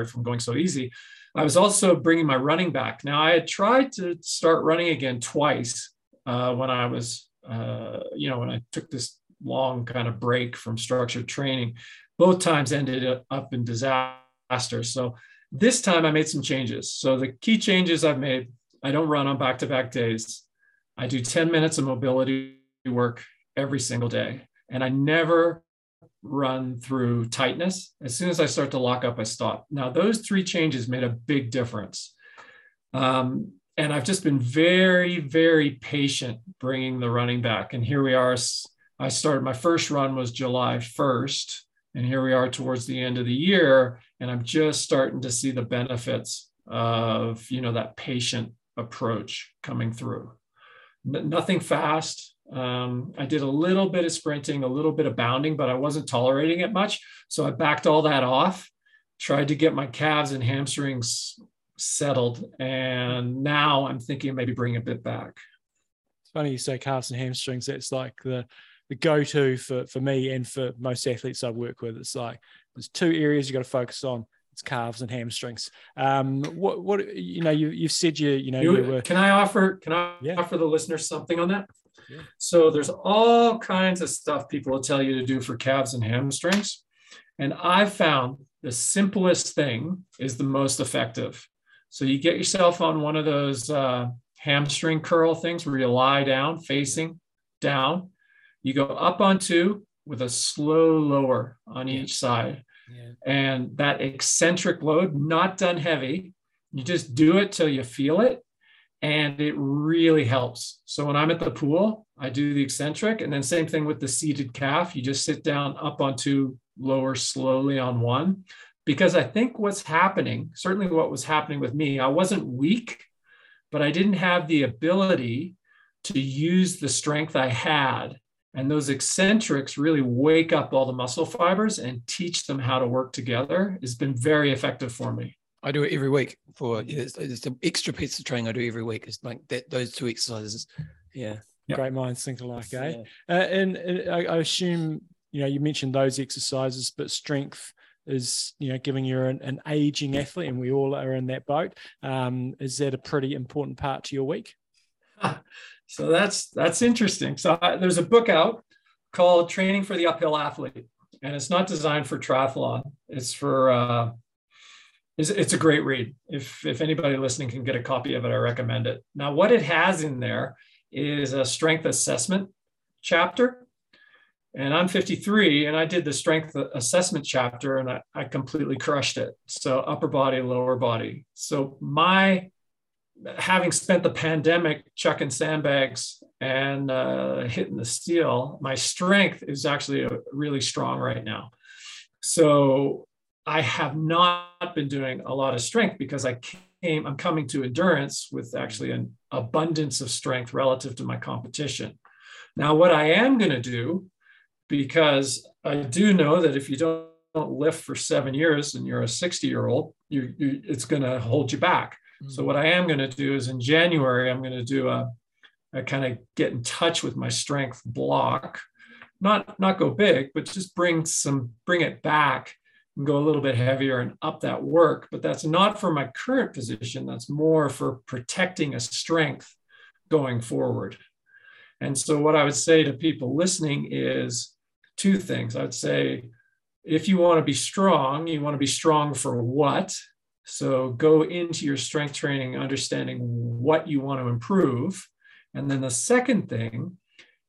from going so easy, I was also bringing my running back. Now I had tried to start running again twice uh, when I was, uh, you know, when I took this long kind of break from structured training. Both times ended up in disaster. So this time I made some changes. So the key changes I've made, I don't run on back-to-back days. I do 10 minutes of mobility work every single day. And I never run through tightness. As soon as I start to lock up, I stop. Now, those three changes made a big difference. Um, and I've just been very, very patient bringing the running back. And here we are. I started my first run was July 1st, and here we are towards the end of the year, and I'm just starting to see the benefits of you know that patient approach coming through. N- nothing fast. Um, I did a little bit of sprinting, a little bit of bounding, but I wasn't tolerating it much, so I backed all that off. Tried to get my calves and hamstrings settled. And now I'm thinking maybe bring a bit back. It's funny you say calves and hamstrings. It's like the the go-to for for me and for most athletes I work with. It's like there's two areas you got to focus on. It's calves and hamstrings. Um, what what you know you you've said you you know you, you were, can I offer can I yeah. offer the listeners something on that? Yeah. So there's all kinds of stuff people will tell you to do for calves and hamstrings. And I've found the simplest thing is the most effective. So you get yourself on one of those uh, hamstring curl things where you lie down facing down. You go up on two with a slow lower on yeah. each side. Yeah. And that eccentric load, not done heavy, you just do it till you feel it. And it really helps. So when I'm at the pool, I do the eccentric. And then same thing with the seated calf. You just sit down up on two, lower slowly on one because I think what's happening, certainly what was happening with me, I wasn't weak, but I didn't have the ability to use the strength I had. And those eccentrics really wake up all the muscle fibers and teach them how to work together. It's been very effective for me. I do it every week for it's, it's an extra piece of training I do every week. It's like that, those two exercises. Yeah. Yep. Great minds think alike, eh? Yeah. Uh, and, and I, I assume, you know, you mentioned those exercises, but strength is you know giving you're an, an, aging athlete and we all are in that boat um, is that a pretty important part to your week (laughs) so that's that's interesting so I, there's a book out called training for the uphill athlete and it's not designed for triathlon it's for uh, it's, it's a great read if if anybody listening can get a copy of it i recommend it now what it has in there is a strength assessment chapter and I'm 53 and I did the strength assessment chapter and I, I completely crushed it. So upper body, lower body. So my having spent the pandemic chucking sandbags and uh, hitting the steel, my strength is actually really strong right now. So I have not been doing a lot of strength because I came, I'm coming to endurance with actually an abundance of strength relative to my competition. Now, what I am going to do because I do know that if you don't, don't lift for seven years and you're a 60 year old, you, you, it's going to hold you back. Mm-hmm. So what I am going to do is in January, I'm going to do a, a kind of get in touch with my strength block, not not go big, but just bring some bring it back go a little bit heavier and up that work. But that's not for my current position. That's more for protecting a strength going forward. And so what I would say to people listening is two things. I'd say if you want to be strong, you want to be strong for what? So go into your strength training understanding what you want to improve. And then the second thing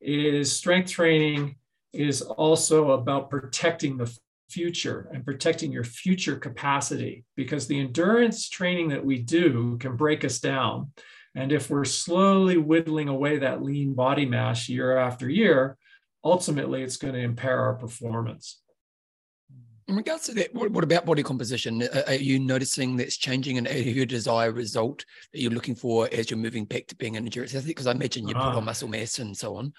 is strength training is also about protecting the future and protecting your future capacity because the endurance training that we do can break us down. And if we're slowly whittling away that lean body mass year after year, ultimately it's going to impair our performance. In regards to that, what, what about body composition? Are you noticing that's changing and your desired result that you're looking for as you're moving back to being an endurance athlete? Because I imagine you put on ah. muscle mass and so on.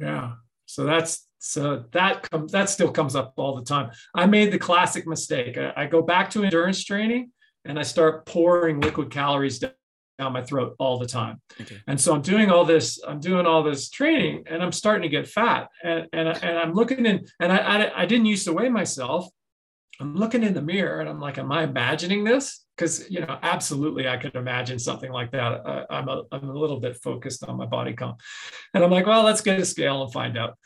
Yeah. So that's so that comes that still comes up all the time. I made the classic mistake. I, I go back to endurance training and I start pouring liquid calories down my throat all the time. Okay. And so I'm doing all this, I'm doing all this training and I'm starting to get fat. And, and, and I'm looking in, and I, I, I didn't used to weigh myself. I'm looking in the mirror and I'm like, am I imagining this? Because, you know, absolutely I could imagine something like that. I, I'm, a, I'm a little bit focused on my body comp. And I'm like, well, let's get a scale and find out.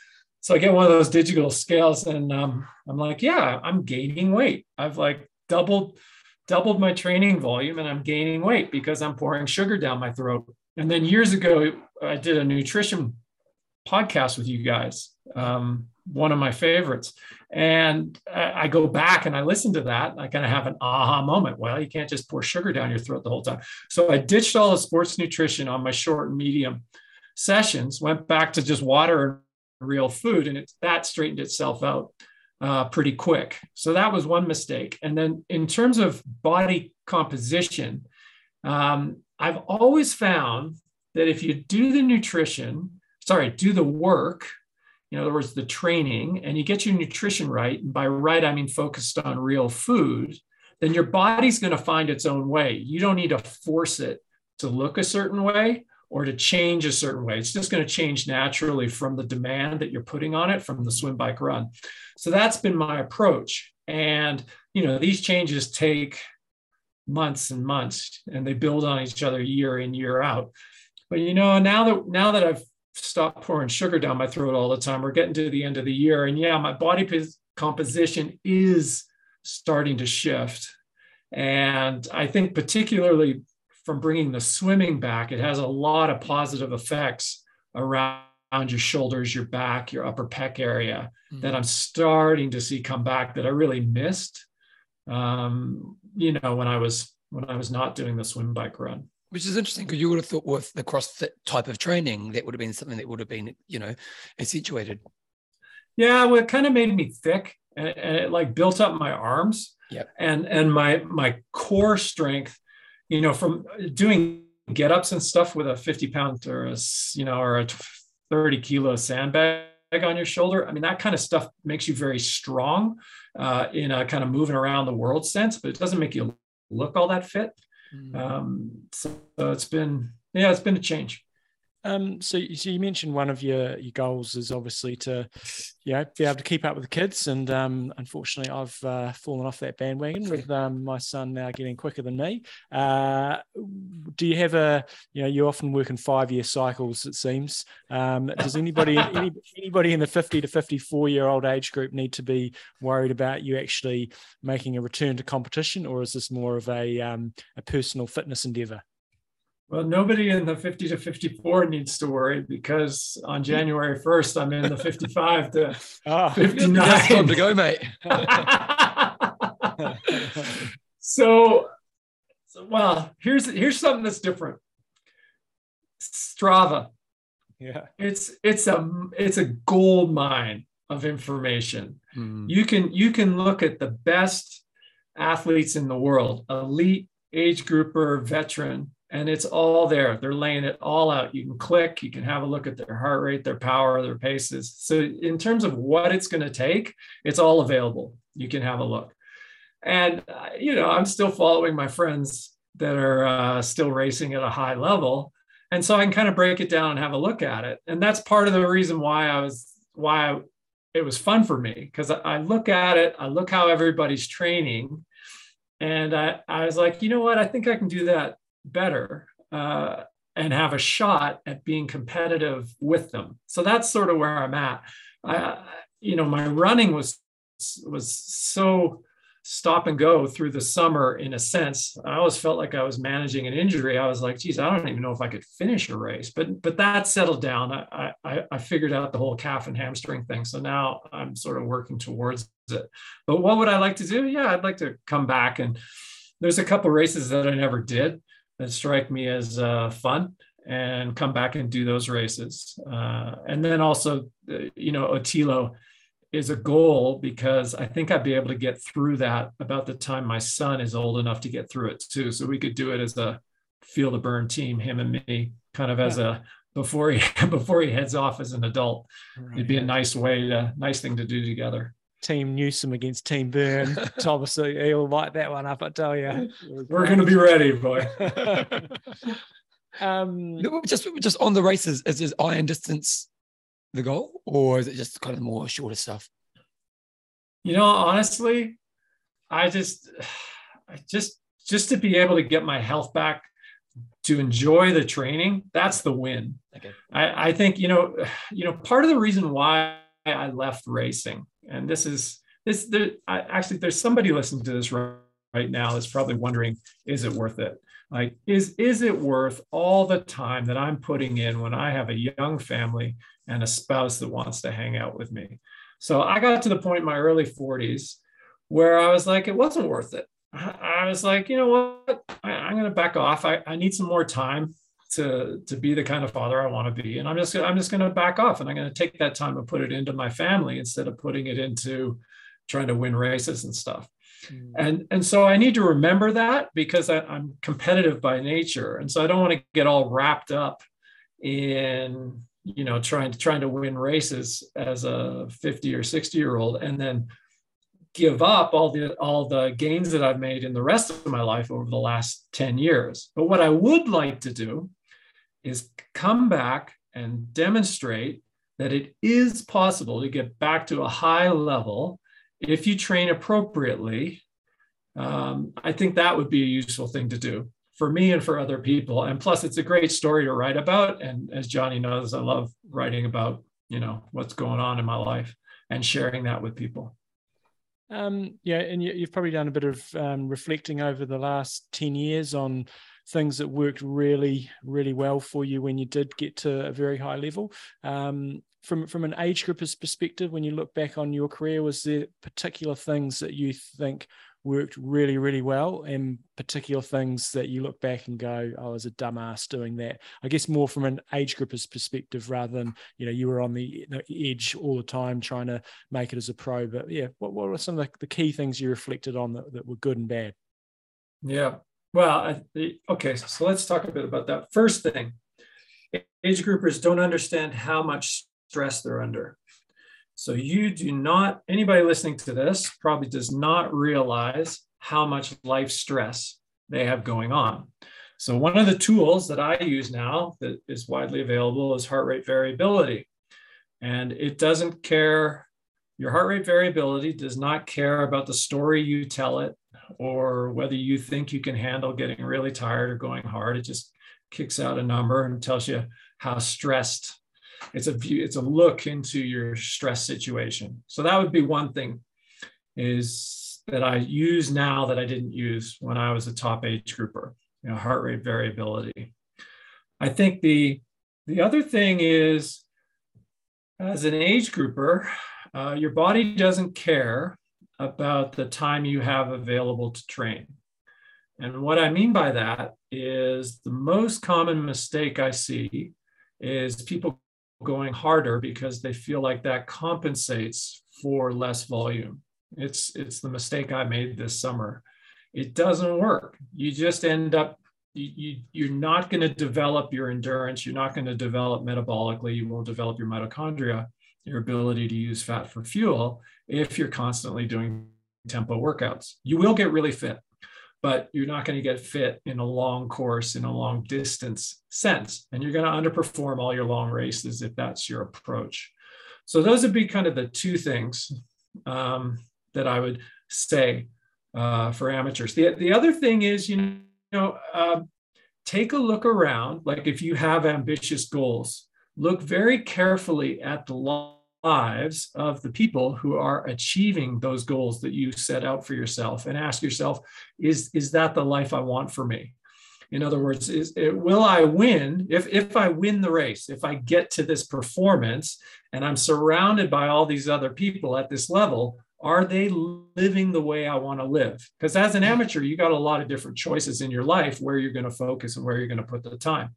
So I get one of those digital scales and um, I'm like, yeah, I'm gaining weight. I've like doubled doubled my training volume and I'm gaining weight because I'm pouring sugar down my throat. And then years ago, I did a nutrition podcast with you guys. Um, one of my favorites. And I go back and I listen to that. I kind of have an aha moment. Well, you can't just pour sugar down your throat the whole time. So I ditched all the sports nutrition on my short and medium sessions, went back to just water real food, and it, that straightened itself out uh, pretty quick. So that was one mistake. And then in terms of body composition, um, I've always found that if you do the nutrition, sorry, do the work, in other words, the training, and you get your nutrition right, and by right, I mean focused on real food, then your body's going to find its own way. You don't need to force it to look a certain way or to change a certain way. It's just going to change naturally from the demand that you're putting on it from the swim, bike, run. So that's been my approach. And, you know, these changes take months and months and they build on each other year in, year out. But, you know, now that, now that I've stopped pouring sugar down my throat all the time, we're getting to the end of the year. And yeah, my body composition is starting to shift. And I think particularly from bringing the swimming back, it has a lot of positive effects around your shoulders, your back, your upper pec area mm-hmm. that I'm starting to see come back that I really missed. Um, you know, when I was when I was not doing the swim bike run. Which is interesting because you would have thought with the CrossFit type of training that would have been something that would have been, you know, accentuated. Yeah, well, it kind of made me thick and, and it like built up my arms. Yeah. And and my my core strength, you know, from doing get ups and stuff with a 50 pound or a you know or a 30 kilo sandbag on your shoulder. I mean, that kind of stuff makes you very strong uh, in a kind of moving around the world sense, but it doesn't make you look all that fit. Mm. Um, so, so it's been, yeah, it's been a change. Um, so, so you mentioned one of your your goals is obviously to, you know, be able to keep up with the kids, and um, unfortunately, I've uh, fallen off that bandwagon with um, my son now getting quicker than me. Uh, do you have a, you know, you often work in five year cycles, it seems. Um, does anybody (laughs) any, anybody in the fifty to fifty four year old age group need to be worried about you actually making a return to competition, or is this more of a um, a personal fitness endeavor? Well, nobody in the 50 to 54 needs to worry because on January 1st, I'm in the 55 to oh, (laughs) 59. time to go, mate. (laughs) so, so, well, here's here's something that's different. Strava. Yeah. It's it's a it's a gold mine of information. Mm. You can you can look at the best athletes in the world, elite age grouper, veteran, and it's all there. They're laying it all out. You can click, you can have a look at their heart rate, their power, their paces. So, in terms of what it's going to take, it's all available. You can have a look. And, uh, you know, I'm still following my friends that are uh, still racing at a high level. And so I can kind of break it down and have a look at it. And that's part of the reason why I was, why I, it was fun for me because I, I look at it, I look how everybody's training. And I, I was like, you know what? I think I can do that better uh, and have a shot at being competitive with them. So that's sort of where I'm at. I, you know, my running was was so stop and go through the summer in a sense. I always felt like I was managing an injury. I was like, geez, I don't even know if I could finish a race. But but that settled down. I I, I figured out the whole calf and hamstring thing. So now I'm sort of working towards it. But what would I like to do? Yeah, I'd like to come back and there's a couple races that I never did that strike me as uh, fun and come back and do those races. Uh, and then also, uh, you know, Otillo is a goal because I think I'd be able to get through that about the time my son is old enough to get through it too. So we could do it as a Feel the Byrne team, him and me, kind of as yeah. a before he (laughs) before he heads off as an adult. Right. It'd be a nice way to nice thing to do together. Team Newsom against Team Byrne. (laughs) Thomas, he'll light that one up, I tell you. We're going to be ready, boy. (laughs) um, just just on the races, is, is iron distance the goal, or is it just kind of more shorter stuff? You know, honestly, I just, I just, just to be able to get my health back, to enjoy the training, that's the win. Okay. I, I think you know, you know, part of the reason why I left racing and this is this there I, actually there's somebody listening to this right, right now that's probably wondering is it worth it like is is it worth all the time that i'm putting in when i have a young family and a spouse that wants to hang out with me So I got to the point in my early 40s where I was like, it wasn't worth it. I was like, you know what? I, am going to back off. I, I need some more time to to be the kind of father I want to be, and I'm just I'm just going to back off, and I'm going to take that time and put it into my family instead of putting it into trying to win races and stuff. Mm. And and so I need to remember that because I, I'm competitive by nature, and so I don't want to get all wrapped up in you know trying to trying to win races as a 50 or 60 year old and then give up all the all the gains that I've made in the rest of my life over the last 10 years. But what I would like to do is come back and demonstrate that it is possible to get back to a high level if you train appropriately. Um, I think that would be a useful thing to do for me and for other people. And plus, it's a great story to write about. And as Johnny knows, I love writing about you know what's going on in my life and sharing that with people. Um, yeah, and you, have probably done a bit of um, reflecting over the last 10 years on things that worked really, really well for you when you did get to a very high level. Um, from from an age grouper's perspective, when you look back on your career, was there particular things that you think worked really, really well, and particular things that you look back and go, oh, "I was a dumbass doing that." I guess more from an age grouper's perspective, rather than you know you were on the, edge all the time trying to make it as a pro. But yeah, what what were some of the, the key things you reflected on that, that were good and bad? Yeah, well, okay, so let's talk a bit about that. First thing, age groupers don't understand how much stress they're under. So you do not, anybody listening to this probably does not realize how much life stress they have going on. So one of the tools that I use now that is widely available is heart rate variability. And it doesn't care, your heart rate variability does not care about the story you tell it or whether you think you can handle getting really tired or going hard. It just kicks out a number and tells you how stressed it's a view it's a look into your stress situation so that would be one thing is that i use now that i didn't use when i was a top age grouper you know heart rate variability i think the the other thing is as an age grouper uh, your body doesn't care about the time you have available to train and what i mean by that is the most common mistake i see is people going harder because they feel like that compensates for less volume. It's it's the mistake I made this summer. It doesn't work. You just end up you, you you're not going to develop your endurance. You're not going to develop metabolically. You won't develop your mitochondria, your ability to use fat for fuel if you're constantly doing tempo workouts. You will get really fit but you're not going to get fit in a long course in a long distance sense and you're going to underperform all your long races if that's your approach so those would be kind of the two things um, that i would say uh, for amateurs the, the other thing is you know uh, take a look around like if you have ambitious goals look very carefully at the lives of the people who are achieving those goals that you set out for yourself and ask yourself is is that the life i want for me? In other words is it, will i win? If if i win the race if i get to this performance and i'm surrounded by all these other people at this level are they living the way i want to live? Because as an amateur you got a lot of different choices in your life where you're going to focus and where you're going to put the time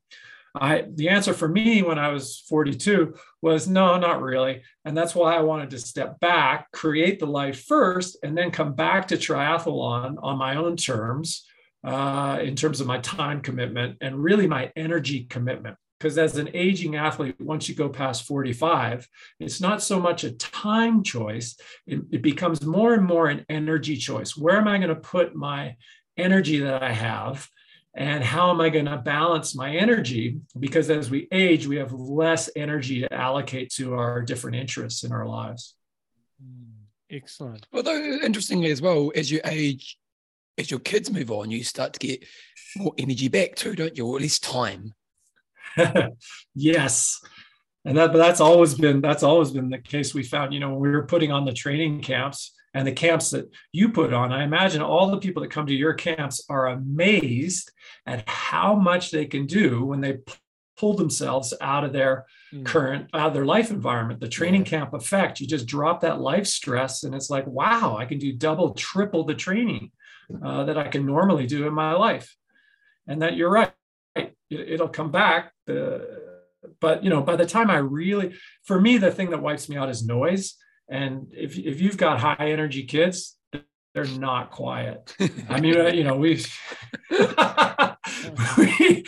I the answer for me when I was 42 was no, not really. And that's why I wanted to step back, create the life first, and then come back to triathlon on my own terms, uh, in terms of my time commitment and really my energy commitment. Because as an aging athlete, once you go past 45, it's not so much a time choice, it, it becomes more and more an energy choice. Where am I going to put my energy that I have? And how am I going to balance my energy? Because as we age, we have less energy to allocate to our different interests in our lives. Hmm, excellent. Although, interestingly, as well, as you age, as your kids move on, you start to get more energy back too, don't you? Or at least time. (laughs) yes. And that, but that's always been that's always been the case. We found, you know, when we were putting on the training camps, and the camps that you put on. I imagine all the people that come to your camps are amazed at how much they can do when they pull themselves out of their mm. current out of their life environment the training yeah. camp effect you just drop that life stress and it's like wow i can do double triple the training uh, that i can normally do in my life and that you're right it, will come back the, but you know by the time i really for me the thing that wipes me out is noise and if, if you've got high energy kids they're not quiet. (laughs) I mean uh, you know we (laughs) (laughs) we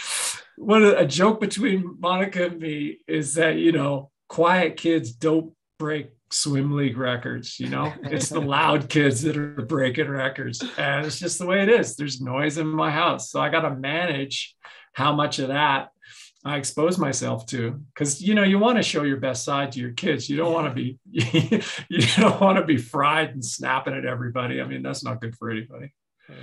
what a joke between Monica and me is that you know quiet kids don't break swim league records you know? It's the loud kids that are breaking records and it's just the way it is. There's noise in my house so i got to manage how much of that i expose myself to because you know you want to show your best side to your kids. You don't want to be (laughs) you don't want to be fried and snapping at everybody. I mean that's not good for anybody. Yeah.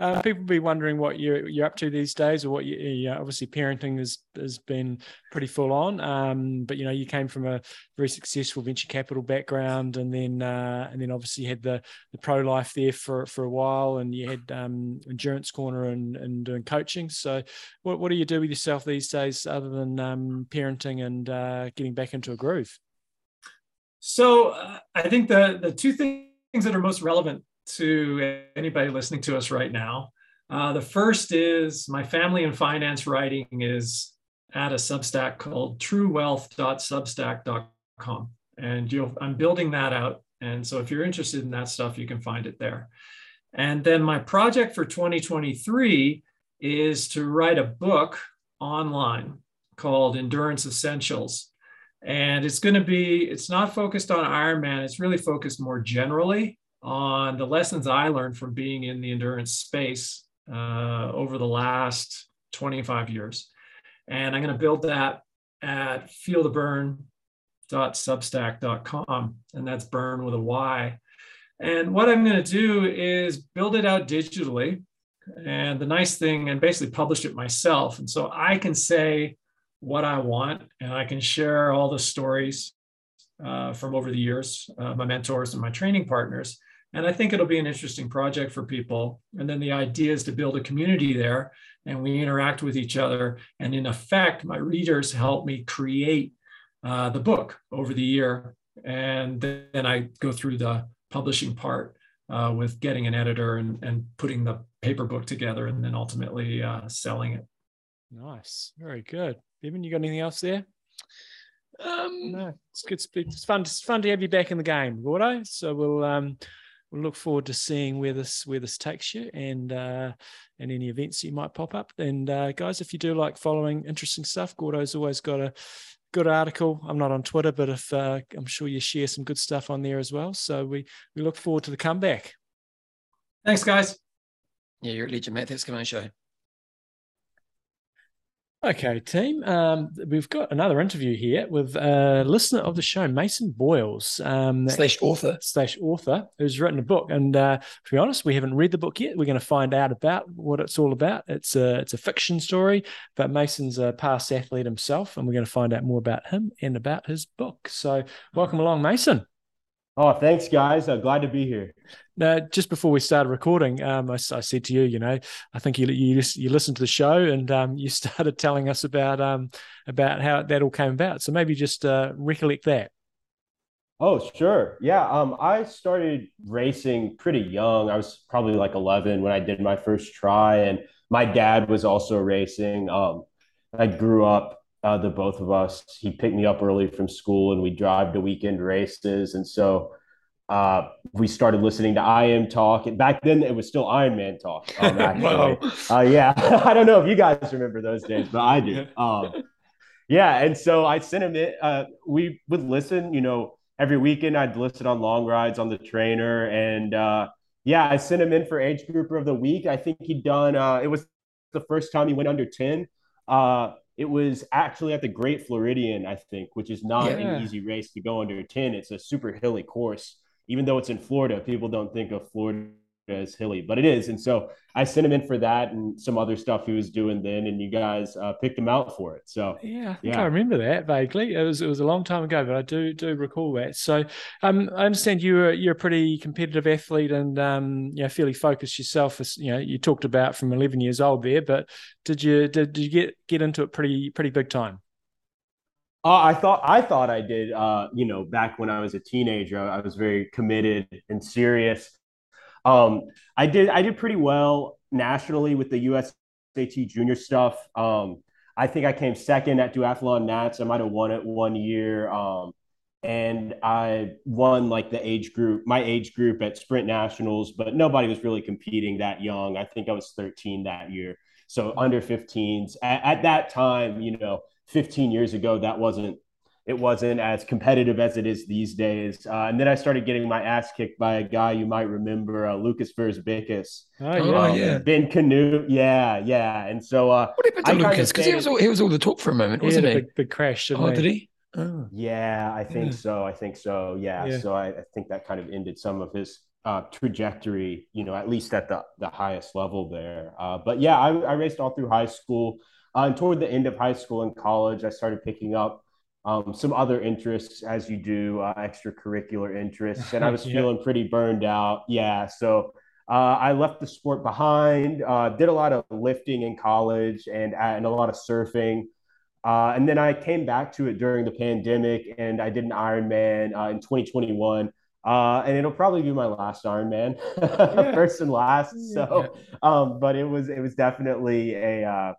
Uh, people be wondering what you're you're up to these days, or what you, you know, obviously parenting has has been pretty full on. Um, but you know, you came from a very successful venture capital background, and then uh, and then obviously had the the pro life there for for a while, and you had um, endurance corner and and doing coaching. So, what what do you do with yourself these days, other than um, parenting and uh, getting back into a groove? So, uh, I think the the two things that are most relevant to anybody listening to us right now. Uh, the first is my family and finance writing is at a Substack called truewealth.substack.com. And you'll, I'm building that out. And so if you're interested in that stuff, you can find it there. And then my project for 2023 is to write a book online called Endurance Essentials. And it's going to be, it's not focused on Ironman, it's really focused more generally on the lessons I learned from being in the endurance space uh, over the last 25 years. And I'm going to build that at feelthebyrne.substack.com. And that's burn with a Y. And what I'm going to do is build it out digitally. And the nice thing, and basically publish it myself. And so I can say what I want and I can share all the stories uh, from over the years, uh, my mentors and my training partners. And I think it'll be an interesting project for people. And then the idea is to build a community there and we interact with each other. And in effect, my readers help me create uh, the book over the year. And then I go through the publishing part uh, with getting an editor and, and putting the paper book together and then ultimately uh, selling it. Nice. Very good. Bevan, you got anything else there? Um, no, it's good. It's fun. It's fun to have you back in the game, Gordo. So we'll um, we'll look forward to seeing where this where this takes you and uh, and any events you might pop up. And uh, guys, if you do like following interesting stuff, Gordo's always got a good article. I'm not on Twitter, but if uh, I'm sure you share some good stuff on there as well. So we we look forward to the comeback. Thanks, guys. Yeah, you're a legend, mate. Thanks for coming on the show. Okay, team. Um, we've got another interview here with a listener of the show, Mason Boyles, um, slash author, slash author, who's written a book. And uh, to be honest, we haven't read the book yet. We're going to find out about what it's all about. It's a it's a fiction story, but Mason's a past athlete himself, and we're going to find out more about him and about his book. So, welcome along, Mason. Oh, thanks, guys. I'm glad to be here. Now, just before we started recording, um, I, I, said to you, you know, I think you you, you listened to the show and um, you (laughs) started telling us about um, about how that all came about. So maybe just uh, recollect that. Oh, sure. Yeah. Um, I started racing pretty young. I was probably like 11 when I did my first try, and my dad was also racing. Um, I grew up uh, the both of us. He picked me up early from school, and we drive to weekend races. And so uh, we started listening to IM Talk. And back then, it was still Iron Man Talk. Um, (laughs) actually, uh, yeah, (laughs) I don't know if you guys remember those days, but I do. Um, yeah, and so I sent him it. Uh, we would listen. You know, every weekend I'd listen on long rides on the trainer, and uh, yeah, I sent him in for age grouper of the week. I think he'd done. Uh, it was the first time he went under ten. Uh, it was actually at the Great Floridian, I think, which is not yeah. an easy race to go under 10. It's a super hilly course. Even though it's in Florida, people don't think of Florida as hilly, but it is. And so I sent him in for that and some other stuff he was doing then, and you guys uh, picked him out for it. So yeah, I think yeah. I remember that vaguely. It was it was a long time ago, but I do do recall that. So um, I understand you're you're a pretty competitive athlete and um, you know fairly focused yourself. As you know, you talked about from 11 years old there, but did you did, did you get get into it pretty pretty big time? Uh, I thought I thought I did. Uh, you know, back when I was a teenager, I was very committed and serious. Um, I did I did pretty well nationally with the USAT junior stuff. Um, I think I came second at duathlon nats. I might have won it one year. Um, and I won like the age group, my age group at sprint nationals, but nobody was really competing that young. I think I was 13 that year. So under 15s at, at that time, you know, 15 years ago, that wasn't it wasn't as competitive as it is these days. Uh, and then I started getting my ass kicked by a guy you might remember, uh, Lukas Verzbicas. Oh, yeah. Oh, yeah. Ben Kanute. Yeah, yeah. And so uh, what happened to Lucas? Because he was all, he was all the talk for a moment, wasn't he? Big, big crash. Oh, did he? Oh. Yeah, I think yeah. so. I think so. Yeah. yeah. So I, I, think that kind of ended some of his uh, trajectory, you know, at least at the, the highest level there. Uh, but yeah, I, I raced all through high school. Uh, and toward the end of high school and college, I started picking up um, some other interests as you do, uh, extracurricular interests. And I (laughs) was yeah. feeling pretty burned out. Yeah. So uh, I left the sport behind, uh, did a lot of lifting in college and, and a lot of surfing. Uh, and then I came back to it during the pandemic and I did an Ironman uh, in 2021. Uh, and it'll probably be my last Ironman, (laughs) yeah. first and last. So, um, but it was it was definitely a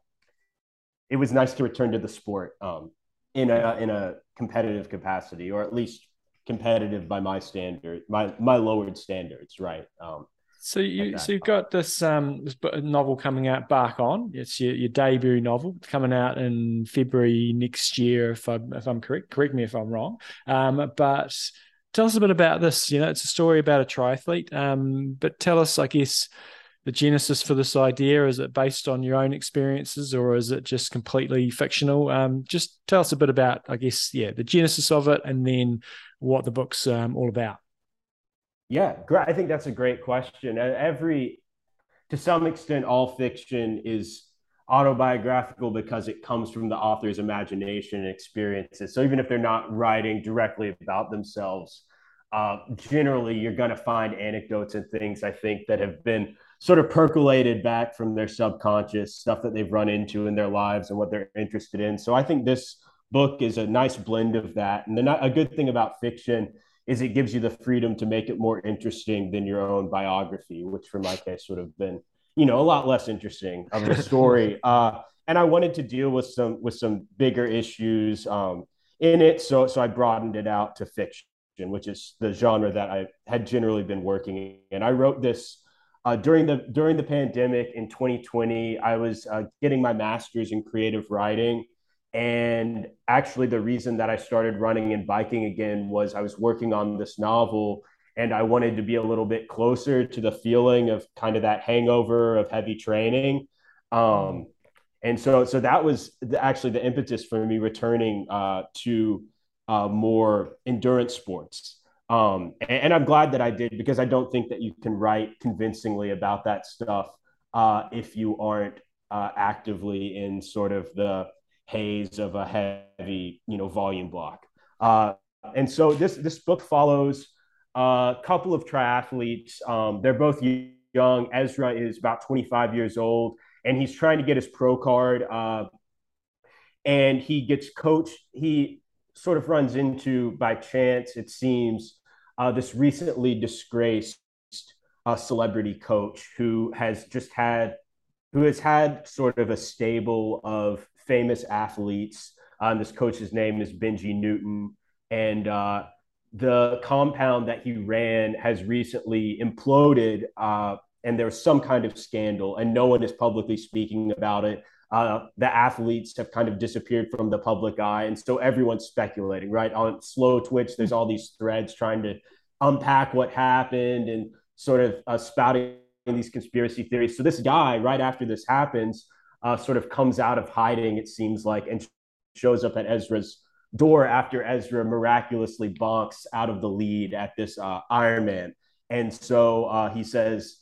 it was nice to return to the sport. Um, in a in a competitive capacity, or at least competitive by my standard, my my lowered standards, right? Um, so you like so you've got this um this novel coming out, Bark On. It's your, your debut novel coming out in February next year, if I if I'm correct. Correct me if I'm wrong. Um, but tell us a bit about this. You know, it's a story about a triathlete. Um, but tell us, I guess, the genesis for this idea? Is it based on your own experiences or is it just completely fictional? Um, just tell us a bit about, I guess, yeah, the genesis of it and then what the book's um, all about. Yeah, great. I think that's a great question. Every, to some extent, all fiction is autobiographical because it comes from the author's imagination and experiences. So even if they're not writing directly about themselves, uh, generally you're going to find anecdotes and things I think that have been sort of percolated back from their subconscious stuff that they've run into in their lives and what they're interested in. So I think this book is a nice blend of that. And then a good thing about fiction is it gives you the freedom to make it more interesting than your own biography, which for my case would have been, you know, a lot less interesting of a story. (laughs) uh, and I wanted to deal with some with some bigger issues um, in it, so so I broadened it out to fiction, which is the genre that I had generally been working in. And I wrote this uh, during the during the pandemic in 2020, I was uh, getting my master's in creative writing, and actually, the reason that I started running and biking again was I was working on this novel, and I wanted to be a little bit closer to the feeling of kind of that hangover of heavy training. Um, and so, so that was the, actually the impetus for me returning uh, to uh, more endurance sports. Um, and, and, I'm glad that I did because I don't think that you can write convincingly about that stuff uh, if you aren't uh, actively in sort of the haze of a heavy, you know, volume block. Uh, and so this this book follows a couple of triathletes. Um, they're both young. Ezra is about 25 years old, and he's trying to get his pro card. Uh, and he gets coached. He sort of runs into by chance, it seems, uh, this recently disgraced uh, celebrity coach who has just had who has had sort of a stable of famous athletes. Um, this coach's name is Benji Newton, and uh, the compound that he ran has recently imploded, uh, and there was some kind of scandal, and no one is publicly speaking about it. Uh, the athletes have kind of disappeared from the public eye, and so everyone's speculating. Right on Slowtwitch, there's all these threads trying to unpack what happened and sort of uh, spouting these conspiracy theories. So this guy, right after this happens, uh, sort of comes out of hiding. It seems like and shows up at Ezra's door after Ezra miraculously bonks out of the lead at this uh, Ironman. And so uh, he says,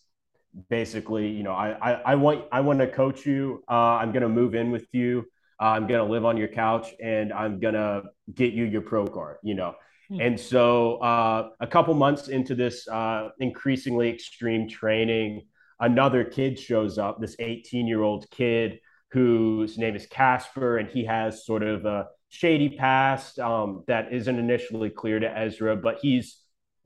basically, you know, I, I, I want I want to coach you. Uh, I'm going to move in with you. Uh, I'm going to live on your couch, and I'm going to get you your pro card. You know. Hmm. And so, uh, a couple months into this uh, increasingly extreme training, another kid shows up. This 18 year old kid whose name is Casper, and he has sort of a shady past um, that isn't initially clear to Ezra, but he's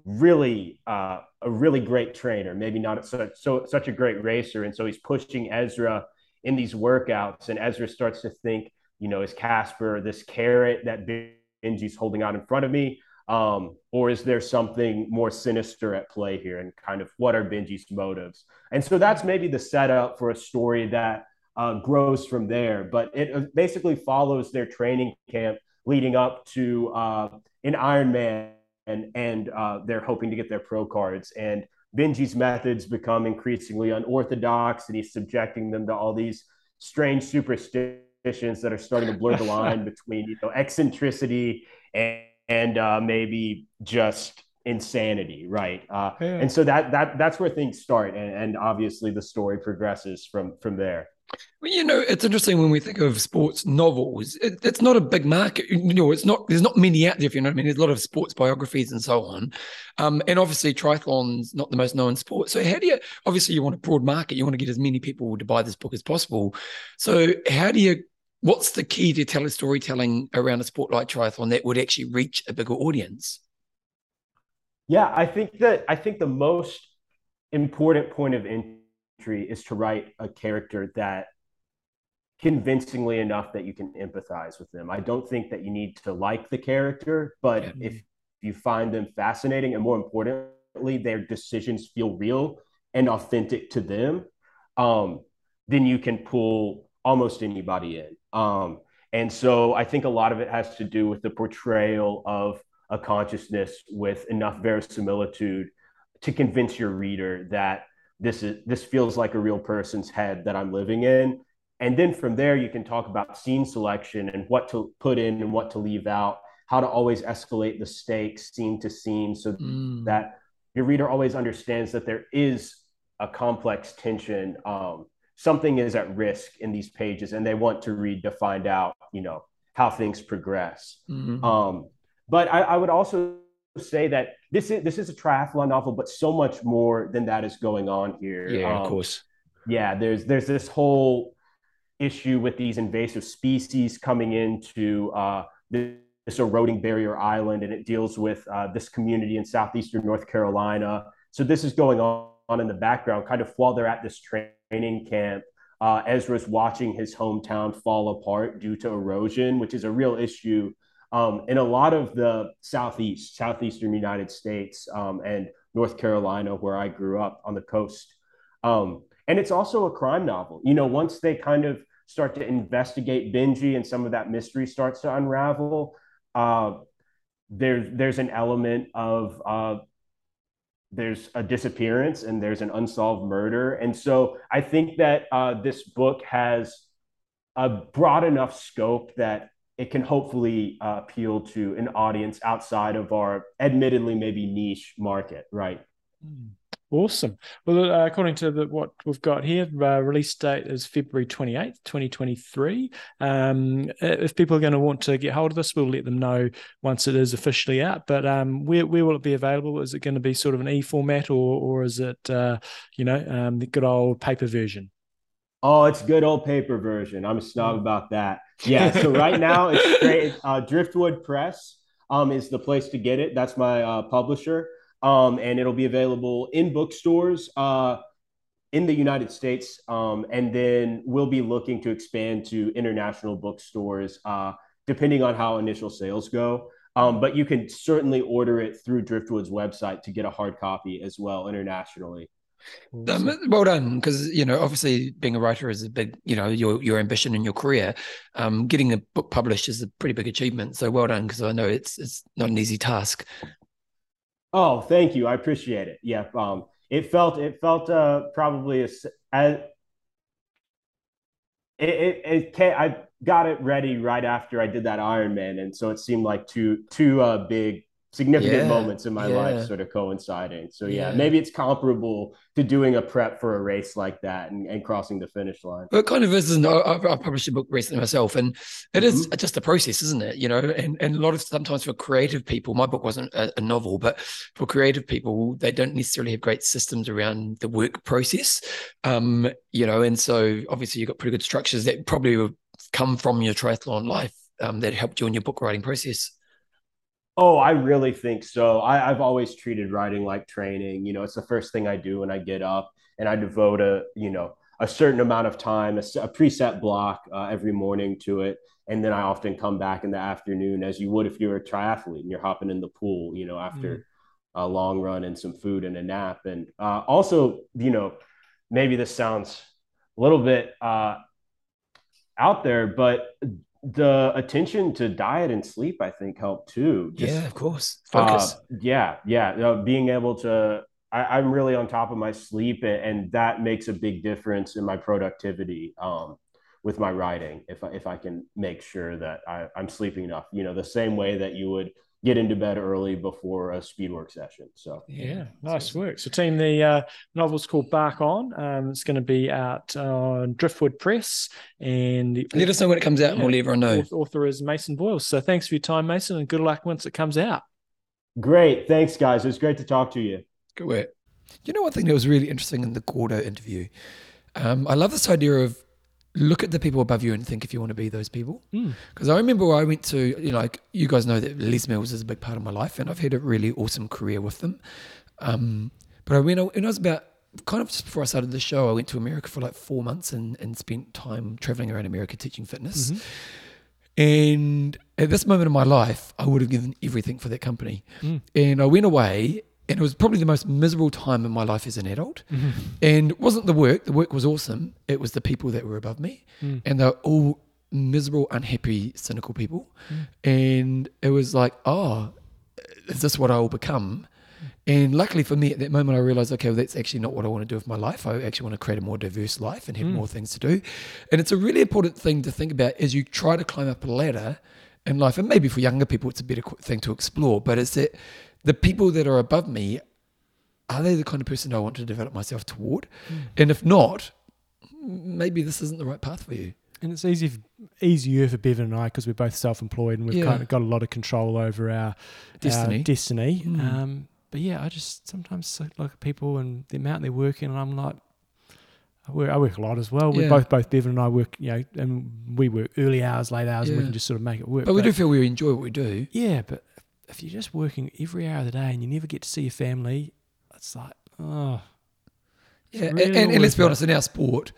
really uh, a really great trainer. Maybe not such so such a great racer, and so he's pushing Ezra in these workouts, and Ezra starts to think, you know, is Casper this carrot that Benji's holding out in front of me? Um, or is there something more sinister at play here? And kind of what are Benji's motives? And so that's maybe the setup for a story that uh, grows from there. But it uh, basically follows their training camp leading up to uh, an Ironman, and and uh, they're hoping to get their pro cards. And Benji's methods become increasingly unorthodox, and he's subjecting them to all these strange superstitions that are starting to blur the (laughs) line between you know eccentricity and, and uh, maybe just insanity right uh, yeah. and so that that that's where things start and, and obviously the story progresses from from there well, you know, it's interesting when we think of sports novels. It, it's not a big market. You know, it's not. There's not many out there. If you know what I mean. There's a lot of sports biographies and so on. Um, and obviously, triathlon's not the most known sport. So, how do you? Obviously, you want a broad market. You want to get as many people to buy this book as possible. So, how do you? What's the key to tell storytelling around a sport like triathlon that would actually reach a bigger audience? Yeah, I think that I think the most important point of entry is to write a character that convincingly enough that you can empathize with them. I don't think that you need to like the character, but yeah. if you find them fascinating and more importantly, their decisions feel real and authentic to them, um, then you can pull almost anybody in. Um, and so I think a lot of it has to do with the portrayal of a consciousness with enough verisimilitude to convince your reader that this is this feels like a real person's head that I'm living in. And then from there, you can talk about scene selection and what to put in and what to leave out, how to always escalate the stakes scene to scene so mm. that your reader always understands that there is a complex tension. Um, something is at risk in these pages and they want to read to find out, you know, how things progress. Mm-hmm. Um, but I, I would also say that this is this is a triathlon novel, but so much more than that is going on here. Yeah, um, of course. Yeah, there's there's this whole issue with these invasive species coming into uh, this, this, eroding barrier island, and it deals with uh, this community in southeastern North Carolina. So this is going on, on in the background, kind of while they're at this training camp. Uh, Ezra's watching his hometown fall apart due to erosion, which is a real issue um, in a lot of the southeast, southeastern United States, um, and North Carolina, where I grew up on the coast. Um, and it's also a crime novel. You know, once they kind of start to investigate Benji and some of that mystery starts to unravel, uh, there's there's an element of uh, there's a disappearance and there's an unsolved murder, and so I think that uh, this book has a broad enough scope that it can hopefully uh, appeal to an audience outside of our admittedly maybe niche market, right? Hmm. Awesome. Well, uh, according to the, what we've got here, uh, release date is February 28th, 2023. Um, if people are going to want to get hold of this, we'll let them know once it is officially out. But um, where, where will it be available? Is it going to be sort of an e format or, or is it, uh, you know, um, the good old paper version? Oh, it's good old paper version. I'm a snob mm. about that. Yeah. So right (laughs) now it's great. Uh, Driftwood Press um, is the place to get it. That's my uh, publisher, um, and it'll be available in bookstores uh, in the United States, um, and then we'll be looking to expand to international bookstores uh, depending on how initial sales go. Um, but you can certainly order it through Driftwood's website to get a hard copy as well internationally. Um, well done, because you know, obviously, being a writer is a big, you know, your your ambition in your career. Um, getting a book published is a pretty big achievement. So well done, because I know it's it's not an easy task. Oh, thank you. I appreciate it. Yeah, um, it felt it felt uh, probably as, as it, it, it came, I got it ready right after I did that Ironman, and so it seemed like two two uh, big significant Yeah, moments in my yeah. life sort of coinciding. So yeah, Yeah. maybe it's comparable to doing a prep for a race like that and, and crossing the finish line. Well, it kind of is, and I, I've published a book recently myself, and it is Mm-hmm. just a process, isn't it? You know, and and a lot of sometimes for creative people, my book wasn't a, a novel, but for creative people, they don't necessarily have great systems around the work process. Um, you know, and so obviously you've got pretty good structures that probably come from your triathlon life um, that helped you in your book writing process. Oh, I really think so. I, I've always treated writing like training. You know, it's the first thing I do when I get up, and I devote a you know a certain amount of time, a preset block uh, every morning to it, and then I often come back in the afternoon, as you would if you're a triathlete and you're hopping in the pool. You know, after a long run and some food and a nap, and uh, also you know maybe this sounds a little bit uh, out there, but the attention to diet and sleep, I think, helped too. Just, yeah, of course. Focus. uh, yeah, yeah. Uh, being able to, I, I'm really on top of my sleep, and, and that makes a big difference in my productivity um, with my writing. If I, if I can make sure that I, I'm sleeping enough, you know, the same way that you would get into bed early before a speed work session. So Yeah, nice work. So, team, the uh, novel's called Bark On. Um, it's going to be out on Driftwood Press, and the Let us know when it comes out, and we'll let everyone know. author, author is Mason Boyle. So, thanks for your time, Mason, and good luck once it comes out. great, thanks, guys. It was great to talk to you. Good work. You know, one thing that was really interesting in the Gordo interview, um, I love this idea of look at the people above you and think if you want to be those people. Mm. Because I remember I went to, you know, like you guys know that Les Mills is a big part of my life, and I've had a really awesome career with them. Um, but I went, when I was about kind of just before I started the show, I went to America for like four months and, and spent time traveling around America teaching fitness. And at this moment in my life, I would have given everything for that company. Mm. And I went away, and it was probably the most miserable time in my life as an adult. Mm-hmm. And it wasn't the work, the work was awesome. It was the people that were above me. Mm. And they're all miserable, unhappy, cynical people. Mm. And it was like, oh, is this what I will become? Mm. And luckily for me, at that moment, I realized, okay, well, that's actually not what I want to do with my life. I actually want to create a more diverse life and have mm. more things to do. And it's a really important thing to think about as you try to climb up a ladder in life. And maybe for younger people, it's a better thing to explore. But it's that the people that are above me, are they the kind of person I want to develop myself toward? And if not, maybe this isn't the right path for you. And it's easy, easier for Bevan and I because we're both self-employed and we've Yeah. kind of got a lot of control over our Destiny. Our destiny. Mm. Um, but yeah, I just sometimes look at people and the amount they're working, and I'm like, I work, I work a lot as well. We both, both Bevan and I work, you know, and we work early hours, late hours, and we can just sort of make it work. But we do feel we enjoy what we do. Yeah, but if you're just working every hour of the day and you never get to see your family, it's like, oh, Yeah, and, really and, and let's be honest, in our sport,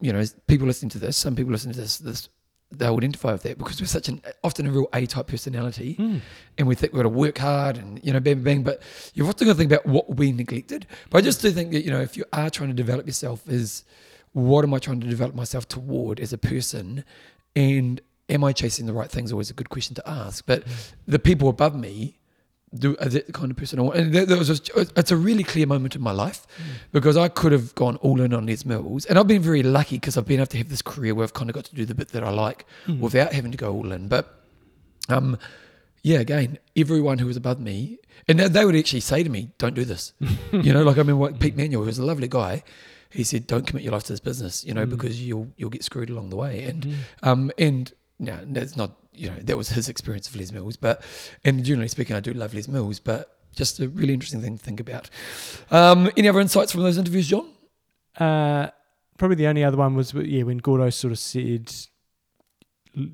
you know, people listening to this, some people listening to this, this they'll identify with that because we're such an often a real A type personality, mm, and we think we've got to work hard and you know, bang bang. But you've often got to think about what we neglected. But I just do think that you know, if you are trying to develop yourself, is what am I trying to develop myself toward as a person, and am I chasing the right things? Always a good question to ask. But the people above me do are that the kind of person I want? And there, there was just, it's a really clear moment in my life because I could have gone all in on Les Mills, and I've been very lucky because I've been able to have this career where I've kind of got to do the bit that I like without having to go all in. But um, yeah, again, everyone who was above me, and they- they would actually say to me, "Don't do this." (laughs) you know, like I mean, what Pete Manuel, who was a lovely guy, he said, "Don't commit your life to this business," you know, because you'll you'll get screwed along the way. And um, and no, that's not you know that was his experience of Les Mills, but and generally speaking, I do love Les Mills, but just a really interesting thing to think about. Um, any other insights from those interviews, John? Uh, probably the only other one was yeah when Gordo sort of said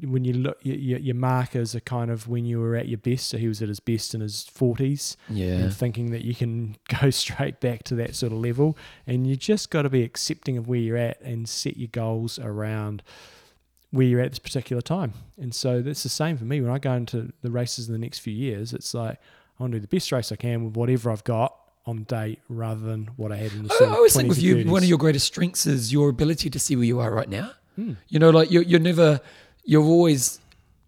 when you look your, your, markers are kind of when you were at your best. So he was at his best in his forties, Yeah, and thinking that you can (laughs) go straight back to that sort of level, and you just got to be accepting of where you're at and set your goals around where you're at this particular time. And so that's the same for me when I go into the races in the next few years. It's like I want to do the best race I can with whatever I've got on day rather than what I had in the I, I always think with you, 30s. one of your greatest strengths is your ability to see where you are right now. Hmm. You know, like you're, you're never, you're always,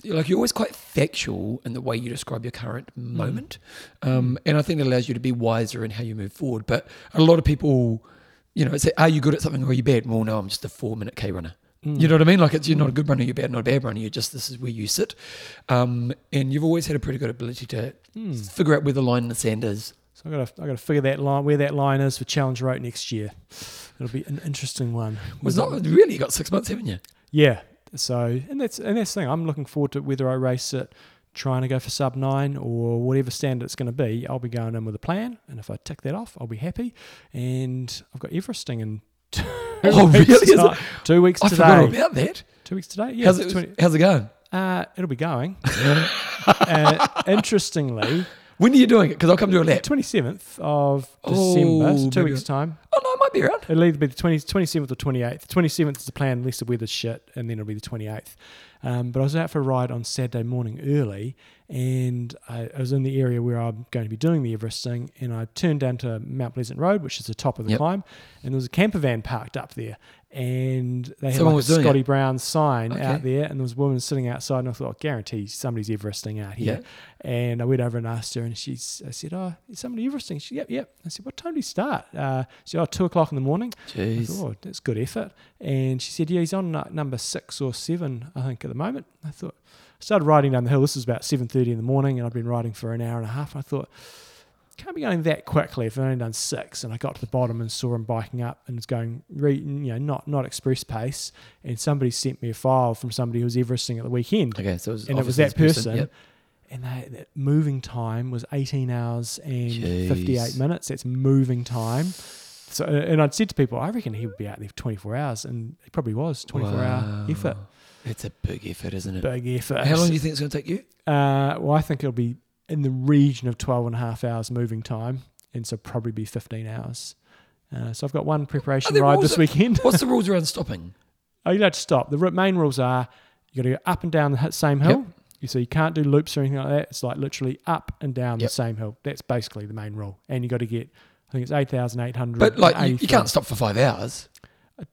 like you're always quite factual in the way you describe your current Hmm. moment, um, and I think it allows you to be wiser in how you move forward. But a lot of people, you know, say, "Are you good at something or are you bad?" Well, no, I'm just a four minute K runner. You know what I mean? Like it's you're not a good runner, you're bad, not a bad runner. You're just this is where you sit, um, and you've always had a pretty good ability to figure out where the line in the sand is. So I got to I got to figure that line where that line is for Challenge Roth next year. It'll be an interesting one. Was not really you got six months, haven't you? Yeah. So and that's and that's the thing. I'm looking forward to whether I race it trying to go for sub nine or whatever standard it's going to be. I'll be going in with a plan, and if I tick that off, I'll be happy. And I've got Everesting in (laughs) two Oh, really? Two weeks I today. forgot about that. Two weeks today. Yeah. how's, it, 20 how's it going? uh, it'll be going. uh, (laughs) interestingly, When are you doing it? Because I'll come to a lap. 27th of Oh, December, so two weeks' time. Oh no, I might be around. It'll either be the 20, 27th or 28th. The 27th is the plan, unless the weather's shit, and then it'll be the 28th. Um, but I was out for a ride on Saturday morning early, and I, I was in the area where I'm going to be doing the Everesting, and I turned down to Mount Pleasant Road, which is the top of the Yep. climb, and there was a camper van parked up there, and they had Someone like a Scotty it. Brown sign Okay. out there, and there was a woman sitting outside, and I thought, I guarantee somebody's Everesting out here. And I went over and asked her, and she's, I said, "Oh, is somebody Everesting?" She, "Yep, yep." I said, "What time do you start?" Uh, she said, "Oh, two o'clock in the morning." I Jeez. thought, oh, that's good effort. And she said, yeah, he's on uh, number six or seven, I think, at the moment. I thought, I started riding down the hill. This was about 7.30 in the morning, and I'd been riding for an hour and a half. I thought, can't be going that quickly if I've only done six. And I got to the bottom and saw him biking up and it's going, re, you know, not not express pace. And somebody sent me a file from somebody who was Everesting at the weekend. Okay, so it was and it was that this person. Yep. And they, that moving time was 18 hours and Jeez. 58 minutes. That's moving time. So, and I'd said to people, I reckon he would be out there for 24 hours, and he probably was 24 hour Wow. effort. It's a big effort, isn't it? Big effort. How long do you think it's going to take you? Uh, well, I think it'll be in the region of 12 and a half hours moving time, and so probably be 15 hours. Uh, so I've got one preparation ride this that- weekend. What's the (laughs) rules around stopping? Oh, you don't have to stop. The main rules are you got to go up and down the same hill. Yep. You So you can't do loops or anything like that. It's like literally up and down Yep. the same hill. That's basically the main rule. And you got to get, I think it's 8,800. But like, you, you can't stop for five hours.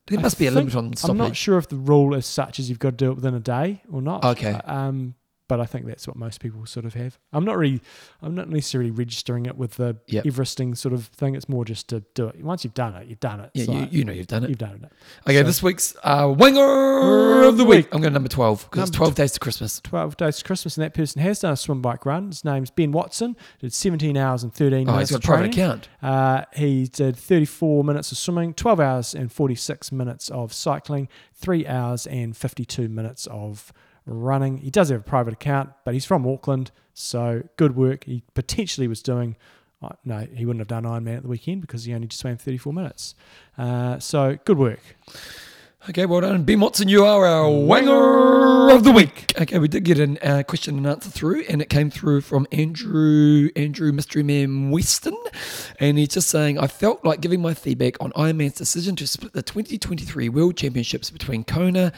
There I must be a limit on stopping. I'm not sure if the rule is such as you've got to do it within a day or not. Okay. Um, but I think that's what most people sort of have. I'm not really, I'm not necessarily registering it with the Yep. Everesting sort of thing. It's more just to do it. Once you've done it, you've done it. Yeah, It's you, you know you've done it. you've done it. Okay, So- this week's uh, Winger of the Week. I'm going to number 12 because it's 12 days to Christmas. 12 days to Christmas, and that person has done a swim bike run. His name's Ben Watson. Did 17 hours and 13 Oh, minutes he's got a private account. Uh, he did 34 minutes of swimming, 12 hours and 46 minutes of cycling, 3 hours and 52 minutes of running. He does have a private account, but he's from Auckland, so good work. He potentially was doing, uh, no, he wouldn't have done Ironman at the weekend because he only just swam 34 minutes. Uh, so good work. Okay, well done. Ben Watson, you are our Winger of the Week. Okay, we did get a uh, question and answer through, and it came through from Andrew, Andrew Mystery Man Weston. And he's just saying, I felt like giving my feedback on Ironman's decision to split the 2023 World Championships between Kona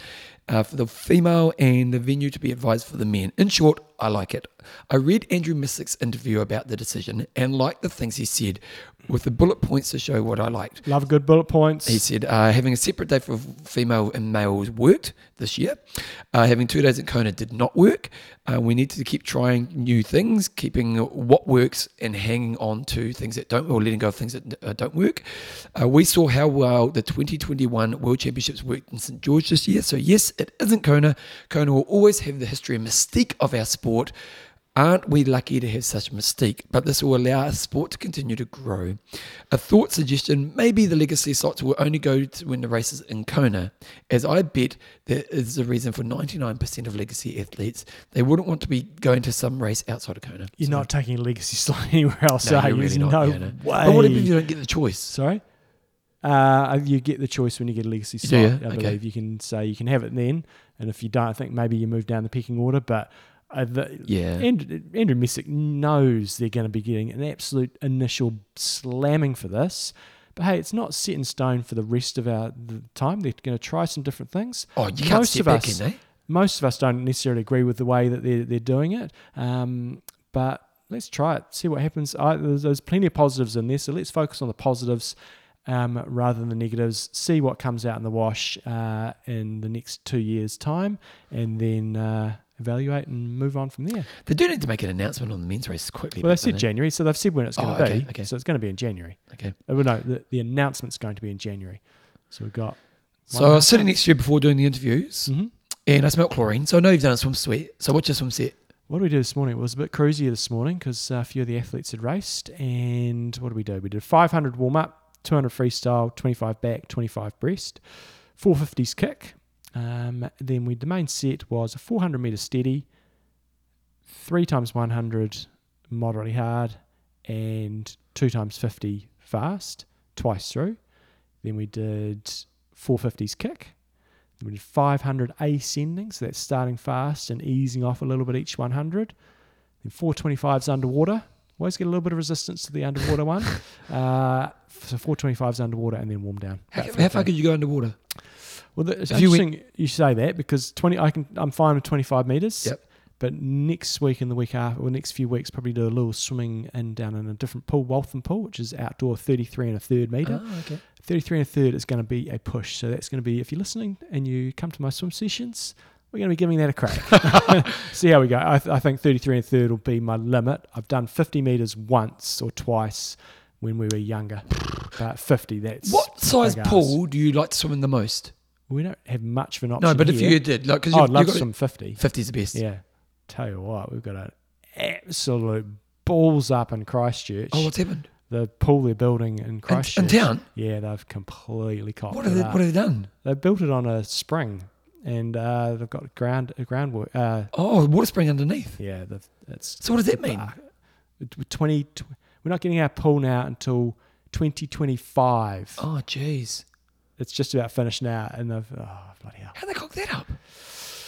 uh, for the female and the venue to be advised for the men. In short, I like it. I read Andrew Messick's interview about the decision and like the things he said with the bullet points to show what I liked. Love good bullet points. He said uh, having a separate day for female and males worked this year. Uh, having two days at Kona did not work. Uh, we need to keep trying new things, keeping what works and hanging on to things that don't, or letting go of things that uh, don't work. Uh, we saw how well the 2021 World Championships worked in St George this year. So yes, it isn't Kona. Kona will always have the history and mystique of our sport. Aren't we lucky to have such a mystique? But this will allow our sport to continue to grow. A thought suggestion maybe the legacy slots will only go to when the race is in Kona, as I bet there is a reason for 99% of legacy athletes. They wouldn't want to be going to some race outside of Kona. You're So- not taking a legacy (laughs) slot anywhere else, No, are you? really not, no yeah, no. way. But what if you don't get the choice? Sorry? Uh, you get the choice when you get a legacy slot. you? I Okay. believe you can say you can have it then, and if you don't, I think maybe you move down the pecking order. But uh, the, Yeah. Andrew, Andrew Messick knows they're going to be getting an absolute initial slamming for this. But hey, it's not set in stone for the rest of our the time. They're going to try some different things. Oh, you can't Most step of back us- in, eh? Most of us don't necessarily agree with the way that they're, they're doing it. Um, but let's try it, see what happens. I, there's, there's plenty of positives in there, so let's focus on the positives um, rather than the negatives. See what comes out in the wash uh, in the next two years' time, and then uh, evaluate and move on from there. They do need to make an announcement on the men's race quickly. Well, they said January, so they've said when it's going Oh, to okay, be. okay. So it's going to be in January. Okay. Uh, well, no, the, the announcement's going to be in January. So we've got So I was sitting next to you before doing the interviews, hmm and I smelled chlorine. So I know you've done a swim sweat. So what's your swim set? What did we do this morning? It was a bit cruisier this morning because a few of the athletes had raced. And what did we do? We did 500 warm up, 200 freestyle, 25 back, 25 breast, 450s kick. Um, then we the main set was a 400 meter steady, three times 100 moderately hard, and two times 50 fast, twice through. Then we did 450s kick. Then we did 500 ascending, so that's starting fast and easing off a little bit each 100. Then 425s underwater. Always get a little bit of resistance to the underwater one. (laughs) Uh, so 425s underwater and then warm down. How, how far 15. could you go underwater? Well, the- it's If you interesting you say that because 20, I can, I'm fine with 25 meters. Yep. But next week and the week after, or next few weeks, probably do a little swimming in down in a different pool, Waltham Pool, which is outdoor 33 and a third meter. Ah, okay. 33 and a third is going to be a push. So that's going to be, if you're listening and you come to my swim sessions, we're going to be giving that a crack. (laughs) (laughs) See how we go. I, th- I think 33 and a third will be my limit. I've done 50 meters once or twice when we were younger. But 50, that's. What size pool do you like to swim in the most? We don't have much of an option. No, but if you did, like, because Oh, I'd love got some 50. 50 is the best. Yeah. Tell you what, we've got an absolute balls up in Christchurch. Oh, what's happened? the pool they're building in In, Christchurch. in town? Yeah, they've completely cocked What it have, they, up. what have they done? They built it on a spring, and uh, they've got ground a groundwork. Uh, Oh, water spring underneath. yeah, it's So what does that mean? uh, twenty. Tw- we're not getting our pool now until twenty twenty five. Oh, jeez. It's just about finished now, and they've oh bloody hell. How'd they cock that up?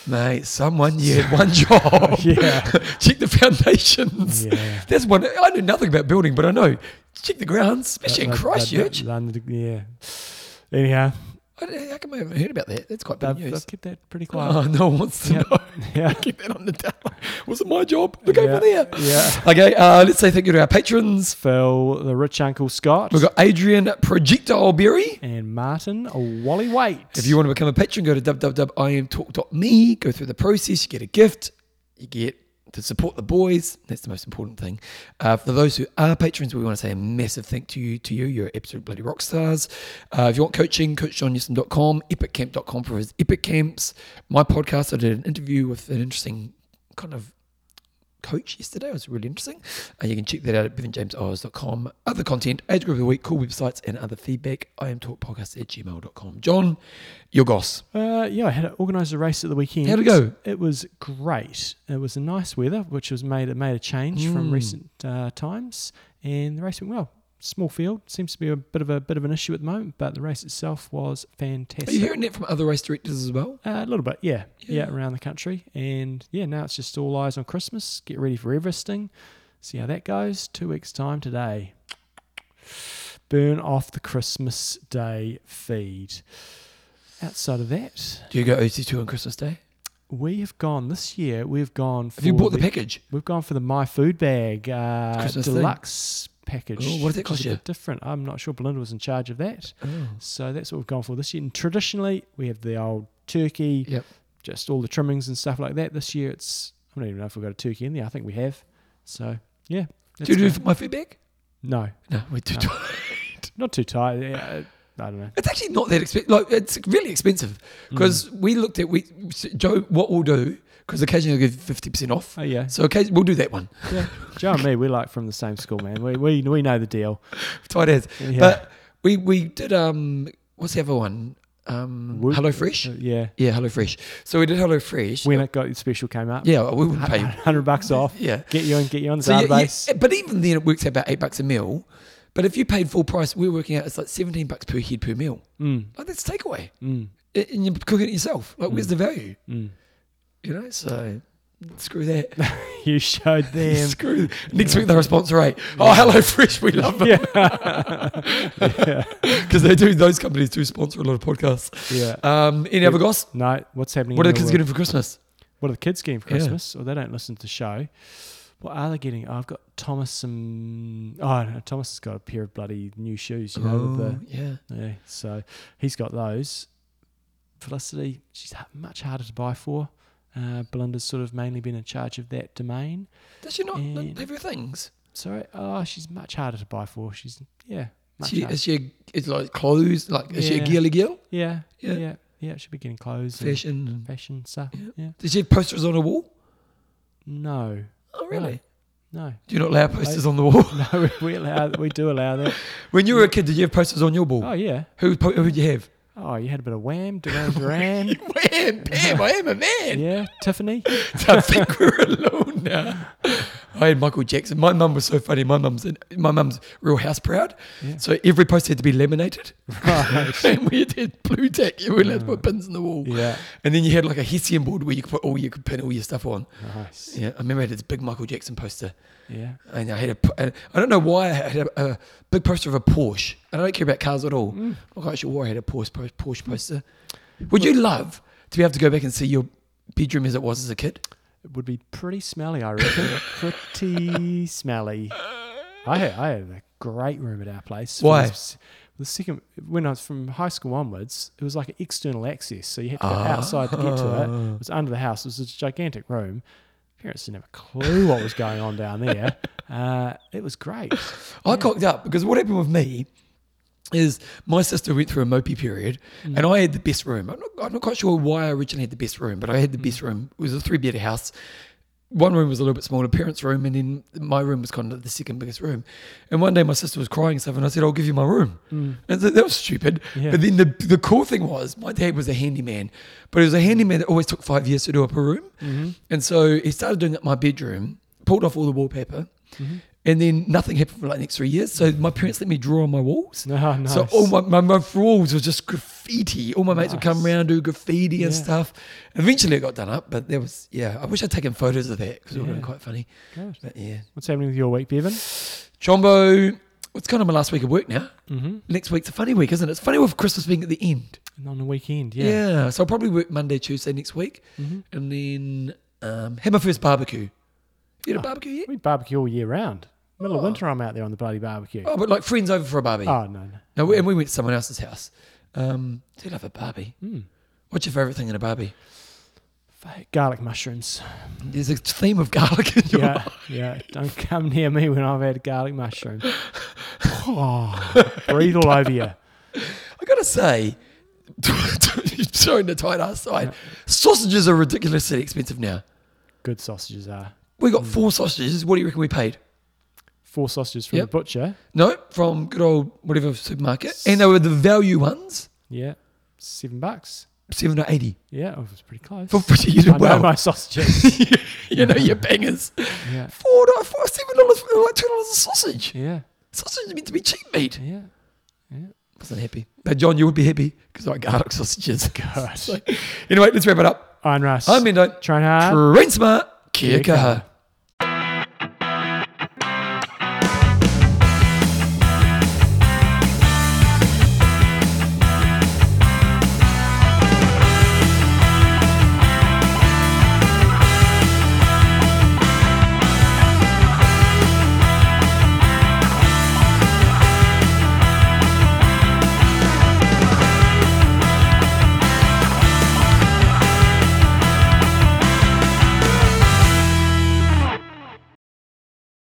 Mate, someone, you had one (laughs) job. (laughs) Yeah. Check the foundations. Yeah. That's one. I know nothing about building, but I know. Check the grounds, especially in They've- they've- Christchurch. they've done the- Yeah. Anyhow, I How come I haven't heard about that? That's quite big they've, news. they've kept that pretty quiet. Oh, no one wants to Yeah. know. (laughs) Yeah. (laughs) Keep that on the down. Was it my job? Look over there. Yeah. Okay, uh, let's say thank you to our patrons. Phil, the rich uncle Scott, We've got Adrian Projectile Berry. and Martin Wally Waite. If you want to become a patron, go to www.imtalk.me. Go through the process. You get a gift. You get to support the boys. That's the most important thing. Uh, for those who are patrons, we want to say a massive thank to you. To you, you're absolute bloody rock stars. Uh, if you want coaching, coachjohnnewsom.com, epiccamp.com for his epic camps. My podcast, I did an interview with an interesting kind of coach yesterday. It was really interesting. Uh, you can check that out at bevanjameseyles.com. Other content, age group of the week, cool websites, and other feedback. I am talkpodcast at gmail.com. John, your goss. Uh, yeah, I had to organise a race at the weekend. How'd it go? It was great. It was a nice weather, which was made it made a change from Mm. recent uh, times, and the race went well. Small field seems to be a bit of a bit of an issue at the moment, but the race itself was fantastic. Are you hearing that from other race directors as well? Uh, a little bit, yeah. yeah, Yeah. around the country, and yeah, now it's just all eyes on Christmas. Get ready for Everesting. See how that goes. Two weeks time today. Burn off the Christmas Day feed. Outside of that, Do you go OC2 on Christmas Day? we have gone this year. We've gone. For Have you bought the package? We've gone for the My Food Bag uh, Christmas thing? Package. Oh, what does that which cost you? Different. I'm not sure. Belinda was in charge of that, Oh. so that's what we've gone for this year. And traditionally, we have the old turkey, Yep. just all the trimmings and stuff like that. This year, it's I don't even know if we've got a turkey in there. I think we have. So yeah. Do you do my feedback? no, No, we're too No. tired. (laughs) not too tight. Yeah, I don't know. It's actually not that expensive. Like it's really expensive because mm. we looked at we Joe. What we'll do because occasionally I'll give fifty percent off. Oh yeah, So occasionally we'll do that one. yeah. Joe and me, we're like from the same school, man. We we we know the deal. (laughs) Tight as. Yeah. But we we did um what's the other one? Um Hello Fresh. Uh, yeah. Yeah, Hello Fresh. So we did Hello Fresh. When it got special came up, yeah, we wouldn't pay (laughs) hundred bucks off. (laughs) Yeah. Get you on, get you on the So yeah, database. yeah, but even then, it works out about eight bucks a meal. But if you paid full price, we're working out it's like seventeen bucks per head per meal. Mm, Like that's takeaway, mm, and you're cooking it yourself. Like, where's Mm. the value? You know, so screw that. (laughs) You showed (laughs) them. screw. Next week they're a sponsor, right? Oh, Hello Fresh, we love them yeah. (laughs) because they do. Those companies do sponsor a lot of podcasts. yeah. Um, any other goss? No, what's happening? What are in the kids world? getting for Christmas? What are the kids getting for Yeah. Christmas? Well, they don't listen to the show. What are they getting? Oh, I've got Thomas some. Oh, no, Thomas has got a pair of bloody new shoes. You know, with Oh, the yeah. Yeah, so he's got those. Felicity, she's much harder to buy for. Uh, Belinda's sort of mainly been in charge of that domain. Does she not And- have your things? Sorry, oh, she's much harder to buy for. She's, yeah, Much She, harder. is she? It's like clothes. Like is she a Yeah. girly girl? yeah, Yeah. yeah, yeah, yeah. She'll be getting clothes, Fashion. and- fashion stuff. Yeah. yeah. Does she have posters on her wall? No, Oh, really? no, Do you not allow posters on the wall? (laughs) no. We allow. We do allow that. when you were a kid, did you have posters on your wall? Oh yeah. Who who would you have? Oh, you had a bit of Wham, Duran (laughs) Duran. (laughs) Wham, bam, I am a man. yeah, Tiffany. (laughs) I think we're alone now. I had Michael Jackson. My mum was so funny. My mum's my mum's real house proud. Yeah. So every poster had to be laminated. Right. and we had blue tack. You weren't allowed to put pins in the wall. Yeah. And then you had like a hessian board where you could put all you could pin all your stuff on. Nice. Yeah, I remember I had this big Michael Jackson poster. Yeah. And I had a. I don't know why I had a, a big poster of a Porsche. And I don't care about cars at all. I'm not quite sure why I had a Porsche, Porsche mm. poster. Would you love to be able to go back and see your bedroom as it was as a kid? It would be pretty smelly, I reckon. (laughs) pretty smelly. I had, I had a great room at our place. Why? The, second, when I was from high school onwards, it was like an external access. So you had to go outside to get to it. Ah. It was under the house. It was a gigantic room. Parents didn't have a clue what was going on down there. (laughs) Uh, it was great. I cocked up because what happened with me is my sister went through a mopey period Mm. and I had the best room. I'm not, I'm not quite sure why I originally had the best room, but I had the Mm. best room. It was a three bed house. One room was a little bit smaller, parents' room, and then my room was kind of the second biggest room. And one day my sister was crying and stuff, and I said, I'll give you my room. And so that was stupid. Mm. Yeah. But then the, the cool thing was, my dad was a handyman, but he was a handyman that always took five years to do up a room. Mm-hmm. And so he started doing up my bedroom, pulled off all the wallpaper, Mm-hmm. And then nothing happened for like the next three years. So my parents let me draw on my walls. Oh, nice. So all my, my, my walls was just graffiti. All my mates would come Nice. around, do graffiti and stuff. Eventually it got done up, but there was, yeah, I wish I'd taken photos of that because it would have been quite funny. Good. But yeah. What's happening with your week, Bevan? Chombo, it's kind of my last week of work now. Mm-hmm. Next week's a funny week, isn't it? It's funny with Christmas being at the end. And on the weekend, Yeah. yeah. So I'll probably work Monday, Tuesday next week. Mm-hmm. And then um, have my first barbecue. You had a Oh. barbecue yet? We barbecue all year round. Middle of winter, I'm out there on the bloody barbecue. Oh, but like friends over for a barbie. Oh, no, no. No, we, and we went to someone else's house. Um, do you love a barbie? Mm. What's your favourite thing in a barbie? Garlic mushrooms. There's a theme of garlic in your Yeah, yeah. Don't come near me when I've had garlic mushroom. (laughs) Oh, breathe all over you. I gotta say, (laughs) showing the tight ass side, sausages are ridiculously expensive now. Good sausages are. We got four sausages. What do you reckon we paid? Four sausages from Yep. the butcher. No, from good old whatever supermarket, and they were the value ones, Yeah, seven bucks. seven or eighty. Yeah, oh, it was pretty close. For pretty you I know well. my sausages. (laughs) you know your bangers. yeah, Four dollars, four, seven dollars, like two dollars a sausage. yeah, Sausage is meant to be cheap meat. yeah. Yeah. Wasn't happy, but John, you would be happy because I like (laughs) garlic sausages. (laughs) Gosh. Anyway, let's wrap it up. Iron Russ. I'm Mendo. Train hard. Train smart. Kia Kia kaha. kaha.